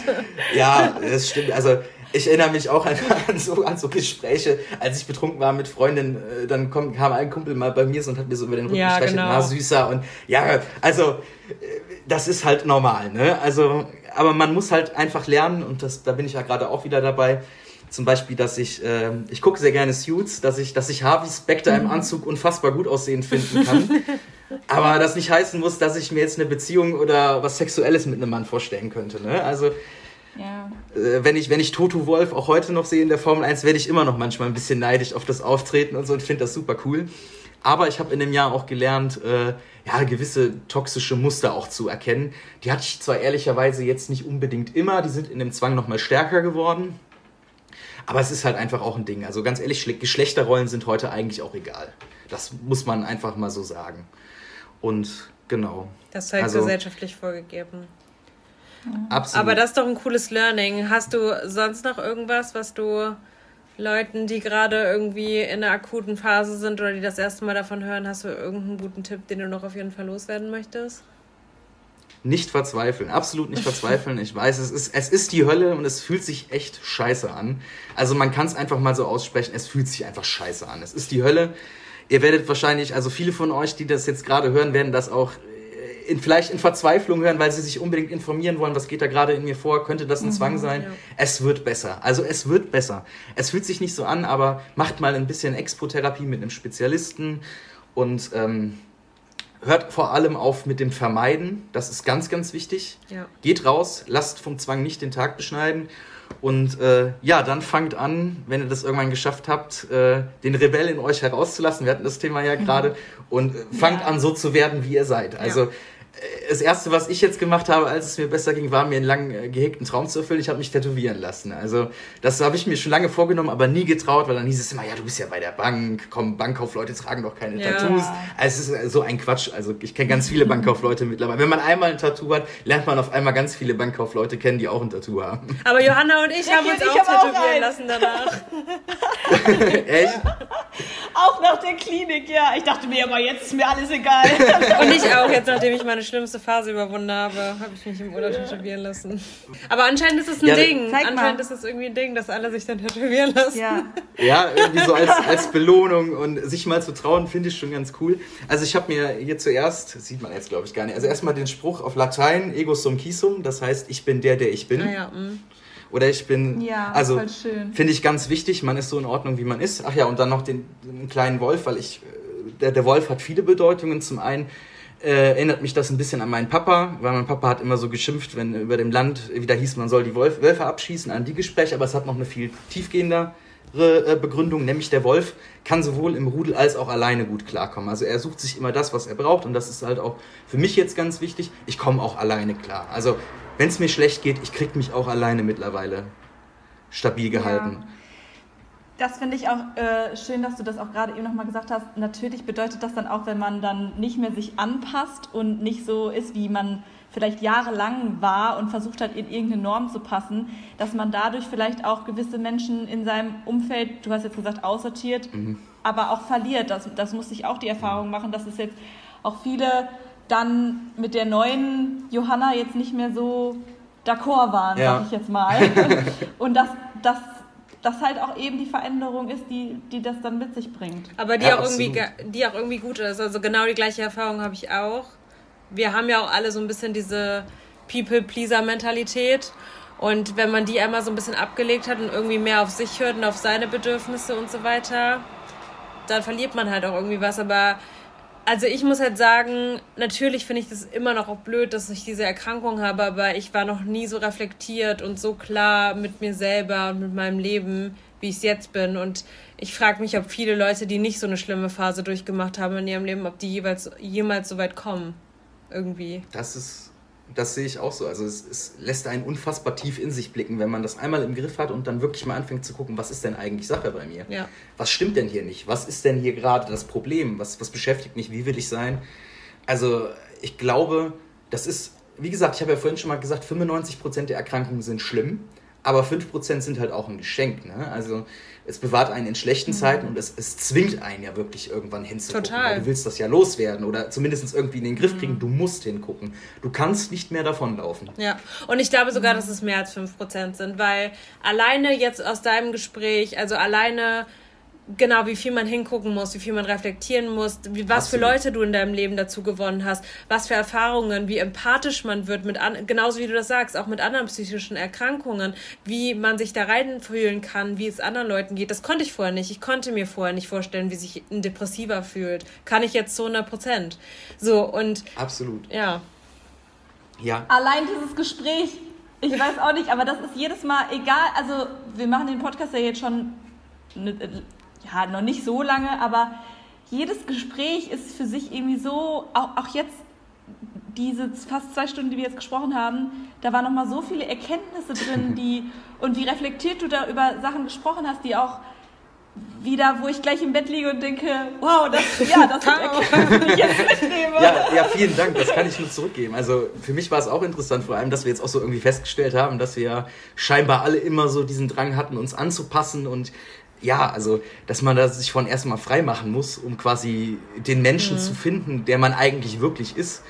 Ja, das stimmt. Also ich erinnere mich auch an, [LAUGHS] an, so, an so Gespräche, als ich betrunken war mit Freundinnen, äh, dann kommt, kam ein Kumpel mal bei mir und hat mir so über den Rücken ja, gestreichelt, genau. na süßer und ja, also äh, das ist halt normal, ne? Also, aber man muss halt einfach lernen und das, da bin ich ja gerade auch wieder dabei, Zum Beispiel, dass ich, äh, ich gucke sehr gerne Suits, dass ich, dass ich Harvey Specter im mhm. Anzug unfassbar gut aussehen finden kann. [LAUGHS] Aber das nicht heißen muss, dass ich mir jetzt eine Beziehung oder was Sexuelles mit einem Mann vorstellen könnte. Ne? Also ja. Äh, wenn, ich, wenn ich Toto Wolf auch heute noch sehe in der Formel 1, werde ich immer noch manchmal ein bisschen neidisch auf das Auftreten und so und finde das super cool. Aber ich habe in dem Jahr auch gelernt, äh, ja, gewisse toxische Muster auch zu erkennen. Die hatte ich zwar ehrlicherweise jetzt nicht unbedingt immer, die sind in dem Zwang nochmal stärker geworden. Aber es ist halt einfach auch ein Ding. Also ganz ehrlich, Geschlechterrollen sind heute eigentlich auch egal. Das muss man einfach mal so sagen. Und genau. Das ist halt also, gesellschaftlich vorgegeben. Absolut. Aber das ist doch ein cooles Learning. Hast du sonst noch irgendwas, was du Leuten, die gerade irgendwie in einer akuten Phase sind oder die das erste Mal davon hören, hast du irgendeinen guten Tipp, den du noch auf jeden Fall loswerden möchtest? Nicht verzweifeln, absolut nicht verzweifeln. Ich weiß, es ist, es ist die Hölle und es fühlt sich echt scheiße an. Also man kann es einfach mal so aussprechen, es fühlt sich einfach scheiße an. Es ist die Hölle. Ihr werdet wahrscheinlich, also viele von euch, die das jetzt gerade hören, werden das auch in, vielleicht in Verzweiflung hören, weil sie sich unbedingt informieren wollen, was geht da gerade in mir vor, könnte das ein mhm, Zwang sein? Ja. Es wird besser. Also es wird besser. Es fühlt sich nicht so an, aber macht mal ein bisschen Expo-Therapie mit einem Spezialisten und ähm, hört vor allem auf mit dem Vermeiden. Das ist ganz, ganz wichtig. Ja. Geht raus, lasst vom Zwang nicht den Tag beschneiden. Und äh, ja, dann fangt an, wenn ihr das irgendwann geschafft habt, äh, den Rebell in euch herauszulassen. Wir hatten das Thema ja mhm. gerade. Und äh, fangt ja. an, so zu werden, wie ihr seid. Also ja das erste, was ich jetzt gemacht habe, als es mir besser ging, war mir einen lang äh, gehegten Traum zu erfüllen. Ich habe mich tätowieren lassen. Also das habe ich mir schon lange vorgenommen, aber nie getraut, weil dann hieß es immer, ja, du bist ja bei der Bank, komm, Bankkaufleute tragen doch keine ja. Tattoos. Also es ist äh, so ein Quatsch. Also ich kenne ganz viele Bankkaufleute [LAUGHS] mittlerweile. Wenn man einmal ein Tattoo hat, lernt man auf einmal ganz viele Bankkaufleute kennen, die auch ein Tattoo haben. Aber Johanna und ich, ich haben uns auch tätowieren auch lassen danach. [LAUGHS] [LAUGHS] Echt? Auch nach der Klinik, ja. Ich dachte mir, aber jetzt ist mir alles egal. und ich auch, jetzt nachdem ich meine schlimmste Phase überwunden habe, habe ich mich im Urlaub tätowieren lassen. Aber anscheinend ist es ein ja, Ding. Anscheinend mal. ist es irgendwie ein Ding, dass alle sich dann tätowieren lassen. Ja, ja irgendwie so als, [LAUGHS] als Belohnung und sich mal zu trauen, finde ich schon ganz cool. Also ich habe mir hier zuerst, das sieht man jetzt glaube ich gar nicht, also erstmal den Spruch auf Latein, ego sum quisum, das heißt, ich bin der, der ich bin. Ah, ja, mm. Oder ich bin, ja, also finde ich ganz wichtig, man ist so in Ordnung, wie man ist. Ach ja, und dann noch den, den kleinen Wolf, weil ich, äh, der, der Wolf hat viele Bedeutungen. Zum einen äh, erinnert mich das ein bisschen an meinen Papa, weil mein Papa hat immer so geschimpft, wenn über dem Land wieder hieß, man soll die Wolf, Wölfe abschießen, an die Gespräche, aber es hat noch eine viel tiefgehendere äh, Begründung, nämlich der Wolf kann sowohl im Rudel als auch alleine gut klarkommen. Also er sucht sich immer das, was er braucht und das ist halt auch für mich jetzt ganz wichtig. Ich komme auch alleine klar. Also wenn es mir schlecht geht, ich kriege mich auch alleine mittlerweile stabil gehalten. Ja. Das finde ich auch äh, schön, dass du das auch gerade eben nochmal gesagt hast. Natürlich bedeutet das dann auch, wenn man dann nicht mehr sich anpasst und nicht so ist, wie man vielleicht jahrelang war und versucht hat, in irgendeine Norm zu passen, dass man dadurch vielleicht auch gewisse Menschen in seinem Umfeld, du hast jetzt gesagt, aussortiert, mhm. aber auch verliert. Das, das musste ich auch die Erfahrung machen, dass es jetzt auch viele dann mit der neuen Johanna jetzt nicht mehr so d'accord waren, ja. sag ich jetzt mal. [LAUGHS] Und dass das das halt auch eben die Veränderung ist, die, die das dann mit sich bringt. Aber die, ja, auch irgendwie, die auch irgendwie gut ist. Also genau die gleiche Erfahrung habe ich auch. Wir haben ja auch alle so ein bisschen diese People-Pleaser-Mentalität. Und wenn man die einmal so ein bisschen abgelegt hat und irgendwie mehr auf sich hört und auf seine Bedürfnisse und so weiter, dann verliert man halt auch irgendwie was. Aber also ich muss halt sagen, natürlich finde ich das immer noch auch blöd, dass ich diese Erkrankung habe, aber ich war noch nie so reflektiert und so klar mit mir selber und mit meinem Leben, wie ich es jetzt bin. Und ich frage mich, ob viele Leute, die nicht so eine schlimme Phase durchgemacht haben in ihrem Leben, ob die jeweils jemals so weit kommen. Irgendwie. Das ist das sehe ich auch so. Also es, es, lässt einen unfassbar tief in sich blicken, wenn man das einmal im Griff hat und dann wirklich mal anfängt zu gucken, was ist denn eigentlich Sache bei mir? Ja. Was stimmt denn hier nicht? Was ist denn hier gerade das Problem? Was, was beschäftigt mich? Wie will ich sein? Also ich glaube, das ist, wie gesagt, ich habe ja vorhin schon mal gesagt, 95% der Erkrankungen sind schlimm, aber 5% sind halt auch ein Geschenk. Ne? Also es bewahrt einen in schlechten mhm. Zeiten und es, es zwingt einen ja wirklich irgendwann hinzugucken. Total. Weil du willst das ja loswerden oder zumindest irgendwie in den Griff kriegen. Mhm. Du musst hingucken. Du kannst nicht mehr davonlaufen. Ja, und ich glaube sogar, dass es mehr als 5% sind, weil alleine jetzt aus deinem Gespräch, also alleine genau, wie viel man hingucken muss, wie viel man reflektieren muss, wie, was Absolut. für Leute du in deinem Leben dazu gewonnen hast, was für Erfahrungen, wie empathisch man wird mit an, genauso wie du das sagst, auch mit anderen psychischen Erkrankungen, wie man sich da reinfühlen kann, wie es anderen Leuten geht. Das konnte ich vorher nicht. Ich konnte mir vorher nicht vorstellen, wie sich ein Depressiver fühlt. Kann ich jetzt zu 100 Prozent. So und. Absolut. Ja. Ja. Allein dieses Gespräch, ich weiß auch nicht, aber das ist jedes Mal egal. Also, wir machen den Podcast ja jetzt schon ja, noch nicht so lange, aber jedes Gespräch ist für sich irgendwie so, auch, auch jetzt diese fast zwei Stunden, die wir jetzt gesprochen haben, da waren nochmal so viele Erkenntnisse drin, [LAUGHS] die und wie reflektiert du da über Sachen gesprochen hast, die auch wieder, wo ich gleich im Bett liege und denke, wow, das, ja, [LAUGHS] das sind die ich jetzt [LAUGHS] mitnehme. Ja, ja, vielen Dank, das kann ich nur zurückgeben. Also für mich war es auch interessant, vor allem, dass wir jetzt auch so irgendwie festgestellt haben, dass wir scheinbar alle immer so diesen Drang hatten, uns anzupassen und ja, also, dass man da sich von erstmal frei machen muss, um quasi den Menschen mhm. zu finden, der man eigentlich wirklich ist.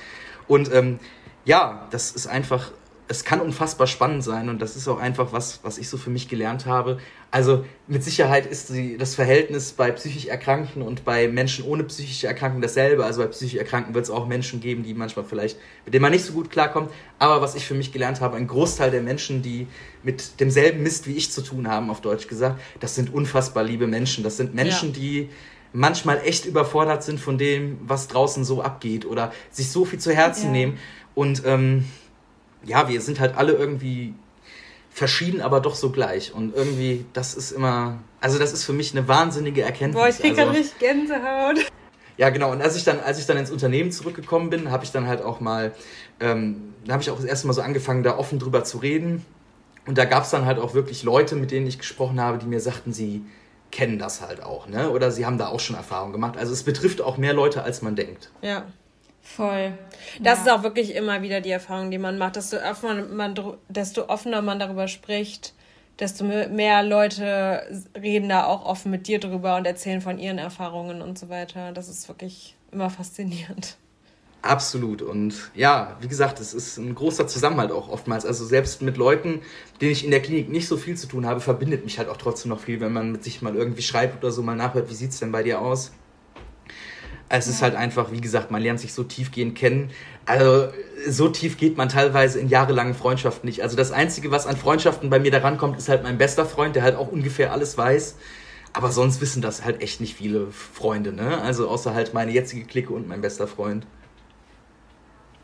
Und ähm, ja, das ist einfach es kann unfassbar spannend sein und das ist auch einfach was, was ich so für mich gelernt habe. Also mit Sicherheit ist die, das Verhältnis bei psychisch Erkrankten und bei Menschen ohne psychische Erkrankung dasselbe. Also bei psychisch Erkrankten wird es auch Menschen geben, die manchmal vielleicht, mit denen man nicht so gut klarkommt. Aber was ich für mich gelernt habe, ein Großteil der Menschen, die mit demselben Mist wie ich zu tun haben, auf Deutsch gesagt, das sind unfassbar liebe Menschen. Das sind Menschen, ja. die manchmal echt überfordert sind von dem, was draußen so abgeht oder sich so viel zu Herzen ja. nehmen. Und ähm, ja, wir sind halt alle irgendwie verschieden, aber doch so gleich. Und irgendwie, das ist immer, also das ist für mich eine wahnsinnige Erkenntnis. Boah, ich krieg also, richtig Gänsehaut. Ja, genau. Und als ich dann, als ich dann ins Unternehmen zurückgekommen bin, habe ich dann halt auch mal, ähm, da habe ich auch das erste Mal so angefangen, da offen drüber zu reden. Und da gab es dann halt auch wirklich Leute, mit denen ich gesprochen habe, die mir sagten, sie kennen das halt auch, ne? Oder sie haben da auch schon Erfahrung gemacht. Also es betrifft auch mehr Leute, als man denkt. Ja. Voll. Das ja. ist auch wirklich immer wieder die Erfahrung, die man macht. Desto offener man, desto offener man darüber spricht, desto mehr Leute reden da auch offen mit dir drüber und erzählen von ihren Erfahrungen und so weiter. Das ist wirklich immer faszinierend. Absolut. Und ja, wie gesagt, es ist ein großer Zusammenhalt auch oftmals. Also selbst mit Leuten, denen ich in der Klinik nicht so viel zu tun habe, verbindet mich halt auch trotzdem noch viel, wenn man mit sich mal irgendwie schreibt oder so mal nachhört, wie sieht es denn bei dir aus? Es ist halt einfach, wie gesagt, man lernt sich so tiefgehend kennen. Also so tief geht man teilweise in jahrelangen Freundschaften nicht. Also das Einzige, was an Freundschaften bei mir da rankommt, ist halt mein bester Freund, der halt auch ungefähr alles weiß. Aber sonst wissen das halt echt nicht viele Freunde, ne? Also außer halt meine jetzige Clique und mein bester Freund.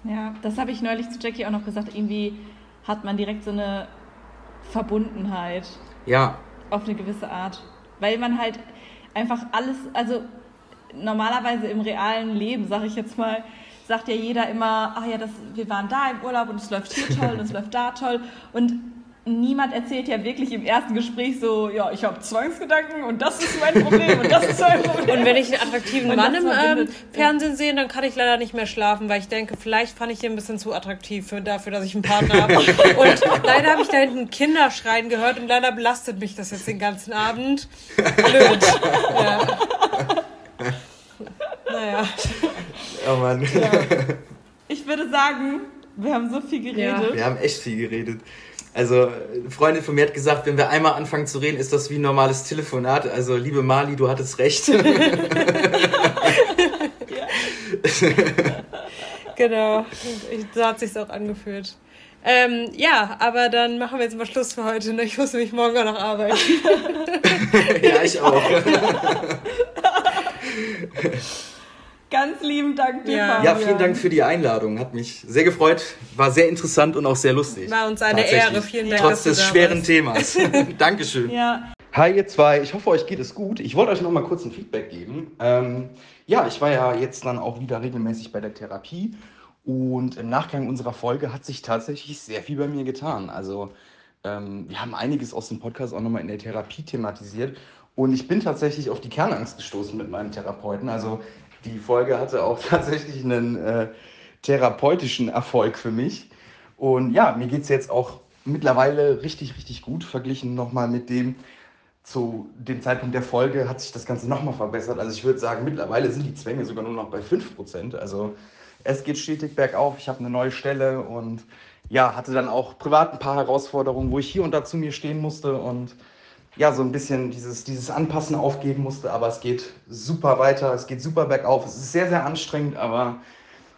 Ja, das habe ich neulich zu Jackie auch noch gesagt. Irgendwie hat man direkt so eine Verbundenheit. Ja. Auf eine gewisse Art. Weil man halt einfach alles, also normalerweise im realen Leben, sage ich jetzt mal, sagt ja jeder immer, ach ja, das, wir waren da im Urlaub und es läuft hier toll und es läuft da toll. Und niemand erzählt ja wirklich im ersten Gespräch so, ja, ich habe Zwangsgedanken und das ist mein Problem und das ist mein Problem. Und wenn ich einen attraktiven Mann im ähm, Fernsehen sehe, dann kann ich leider nicht mehr schlafen, weil ich denke, vielleicht fand ich ihn ein bisschen zu attraktiv für, dafür, dass ich einen Partner habe. [LAUGHS] Und leider habe ich da hinten Kinderschreien gehört und leider belastet mich das jetzt den ganzen Abend. Blöd. Ja. [LAUGHS] naja. Oh Mann. Ja. Ich würde sagen, wir haben so viel geredet. Ja. Wir haben echt viel geredet. Also, eine Freundin von mir hat gesagt, wenn wir einmal anfangen zu reden, ist das wie ein normales Telefonat. Also, liebe Mali, du hattest recht. [LAUGHS] genau, so hat sich auch angefühlt. Ähm, ja, aber dann machen wir jetzt mal Schluss für heute. Ne? Ich muss nämlich morgen auch noch arbeiten. [LAUGHS] ja, ich auch. [LAUGHS] Ganz lieben Dank dir, ja. ja, vielen Dank für die Einladung. Hat mich sehr gefreut. War sehr interessant und auch sehr lustig. War uns eine Ehre. Vielen Dank. Trotz des schweren Themas. [LAUGHS] [LAUGHS] Dankeschön. Ja. Hi ihr zwei, ich hoffe euch geht es gut. Ich wollte euch noch mal kurz ein Feedback geben. Ähm, ja, ich war ja jetzt dann auch wieder regelmäßig bei der Therapie und im Nachgang unserer Folge hat sich tatsächlich sehr viel bei mir getan. Also ähm, wir haben einiges aus dem Podcast auch nochmal in der Therapie thematisiert und ich bin tatsächlich auf die Kernangst gestoßen mit meinem Therapeuten. Also die Folge hatte auch [LAUGHS] tatsächlich einen äh, therapeutischen Erfolg für mich. Und ja, mir geht es jetzt auch mittlerweile richtig, richtig gut, verglichen nochmal mit dem, zu dem Zeitpunkt der Folge hat sich das Ganze nochmal verbessert. Also ich würde sagen, mittlerweile sind die Zwänge sogar nur noch bei 5%. Also es geht stetig bergauf, ich habe eine neue Stelle und ja, hatte dann auch privat ein paar Herausforderungen, wo ich hier und da zu mir stehen musste und ja, so ein bisschen dieses, dieses Anpassen aufgeben musste, aber es geht super weiter, es geht super bergauf. Es ist sehr, sehr anstrengend, aber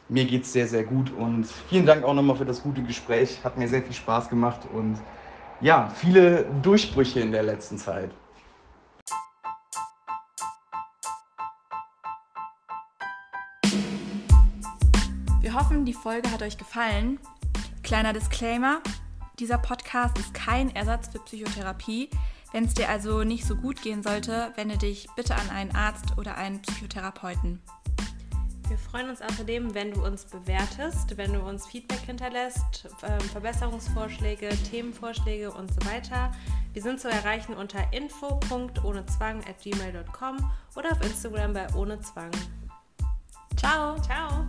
mir geht es sehr, sehr gut. Und vielen Dank auch nochmal für das gute Gespräch. Hat mir sehr viel Spaß gemacht und ja, viele Durchbrüche in der letzten Zeit. Wir hoffen, die Folge hat euch gefallen. Kleiner Disclaimer, dieser Podcast ist kein Ersatz für Psychotherapie. Wenn es dir also nicht so gut gehen sollte, wende dich bitte an einen Arzt oder einen Psychotherapeuten. Wir freuen uns außerdem, wenn du uns bewertest, wenn du uns Feedback hinterlässt, ähm, Verbesserungsvorschläge, Themenvorschläge und so weiter. Wir sind zu erreichen unter info.ohnezwang.gmail.com oder auf Instagram bei ohne Zwang. Ciao. Ciao.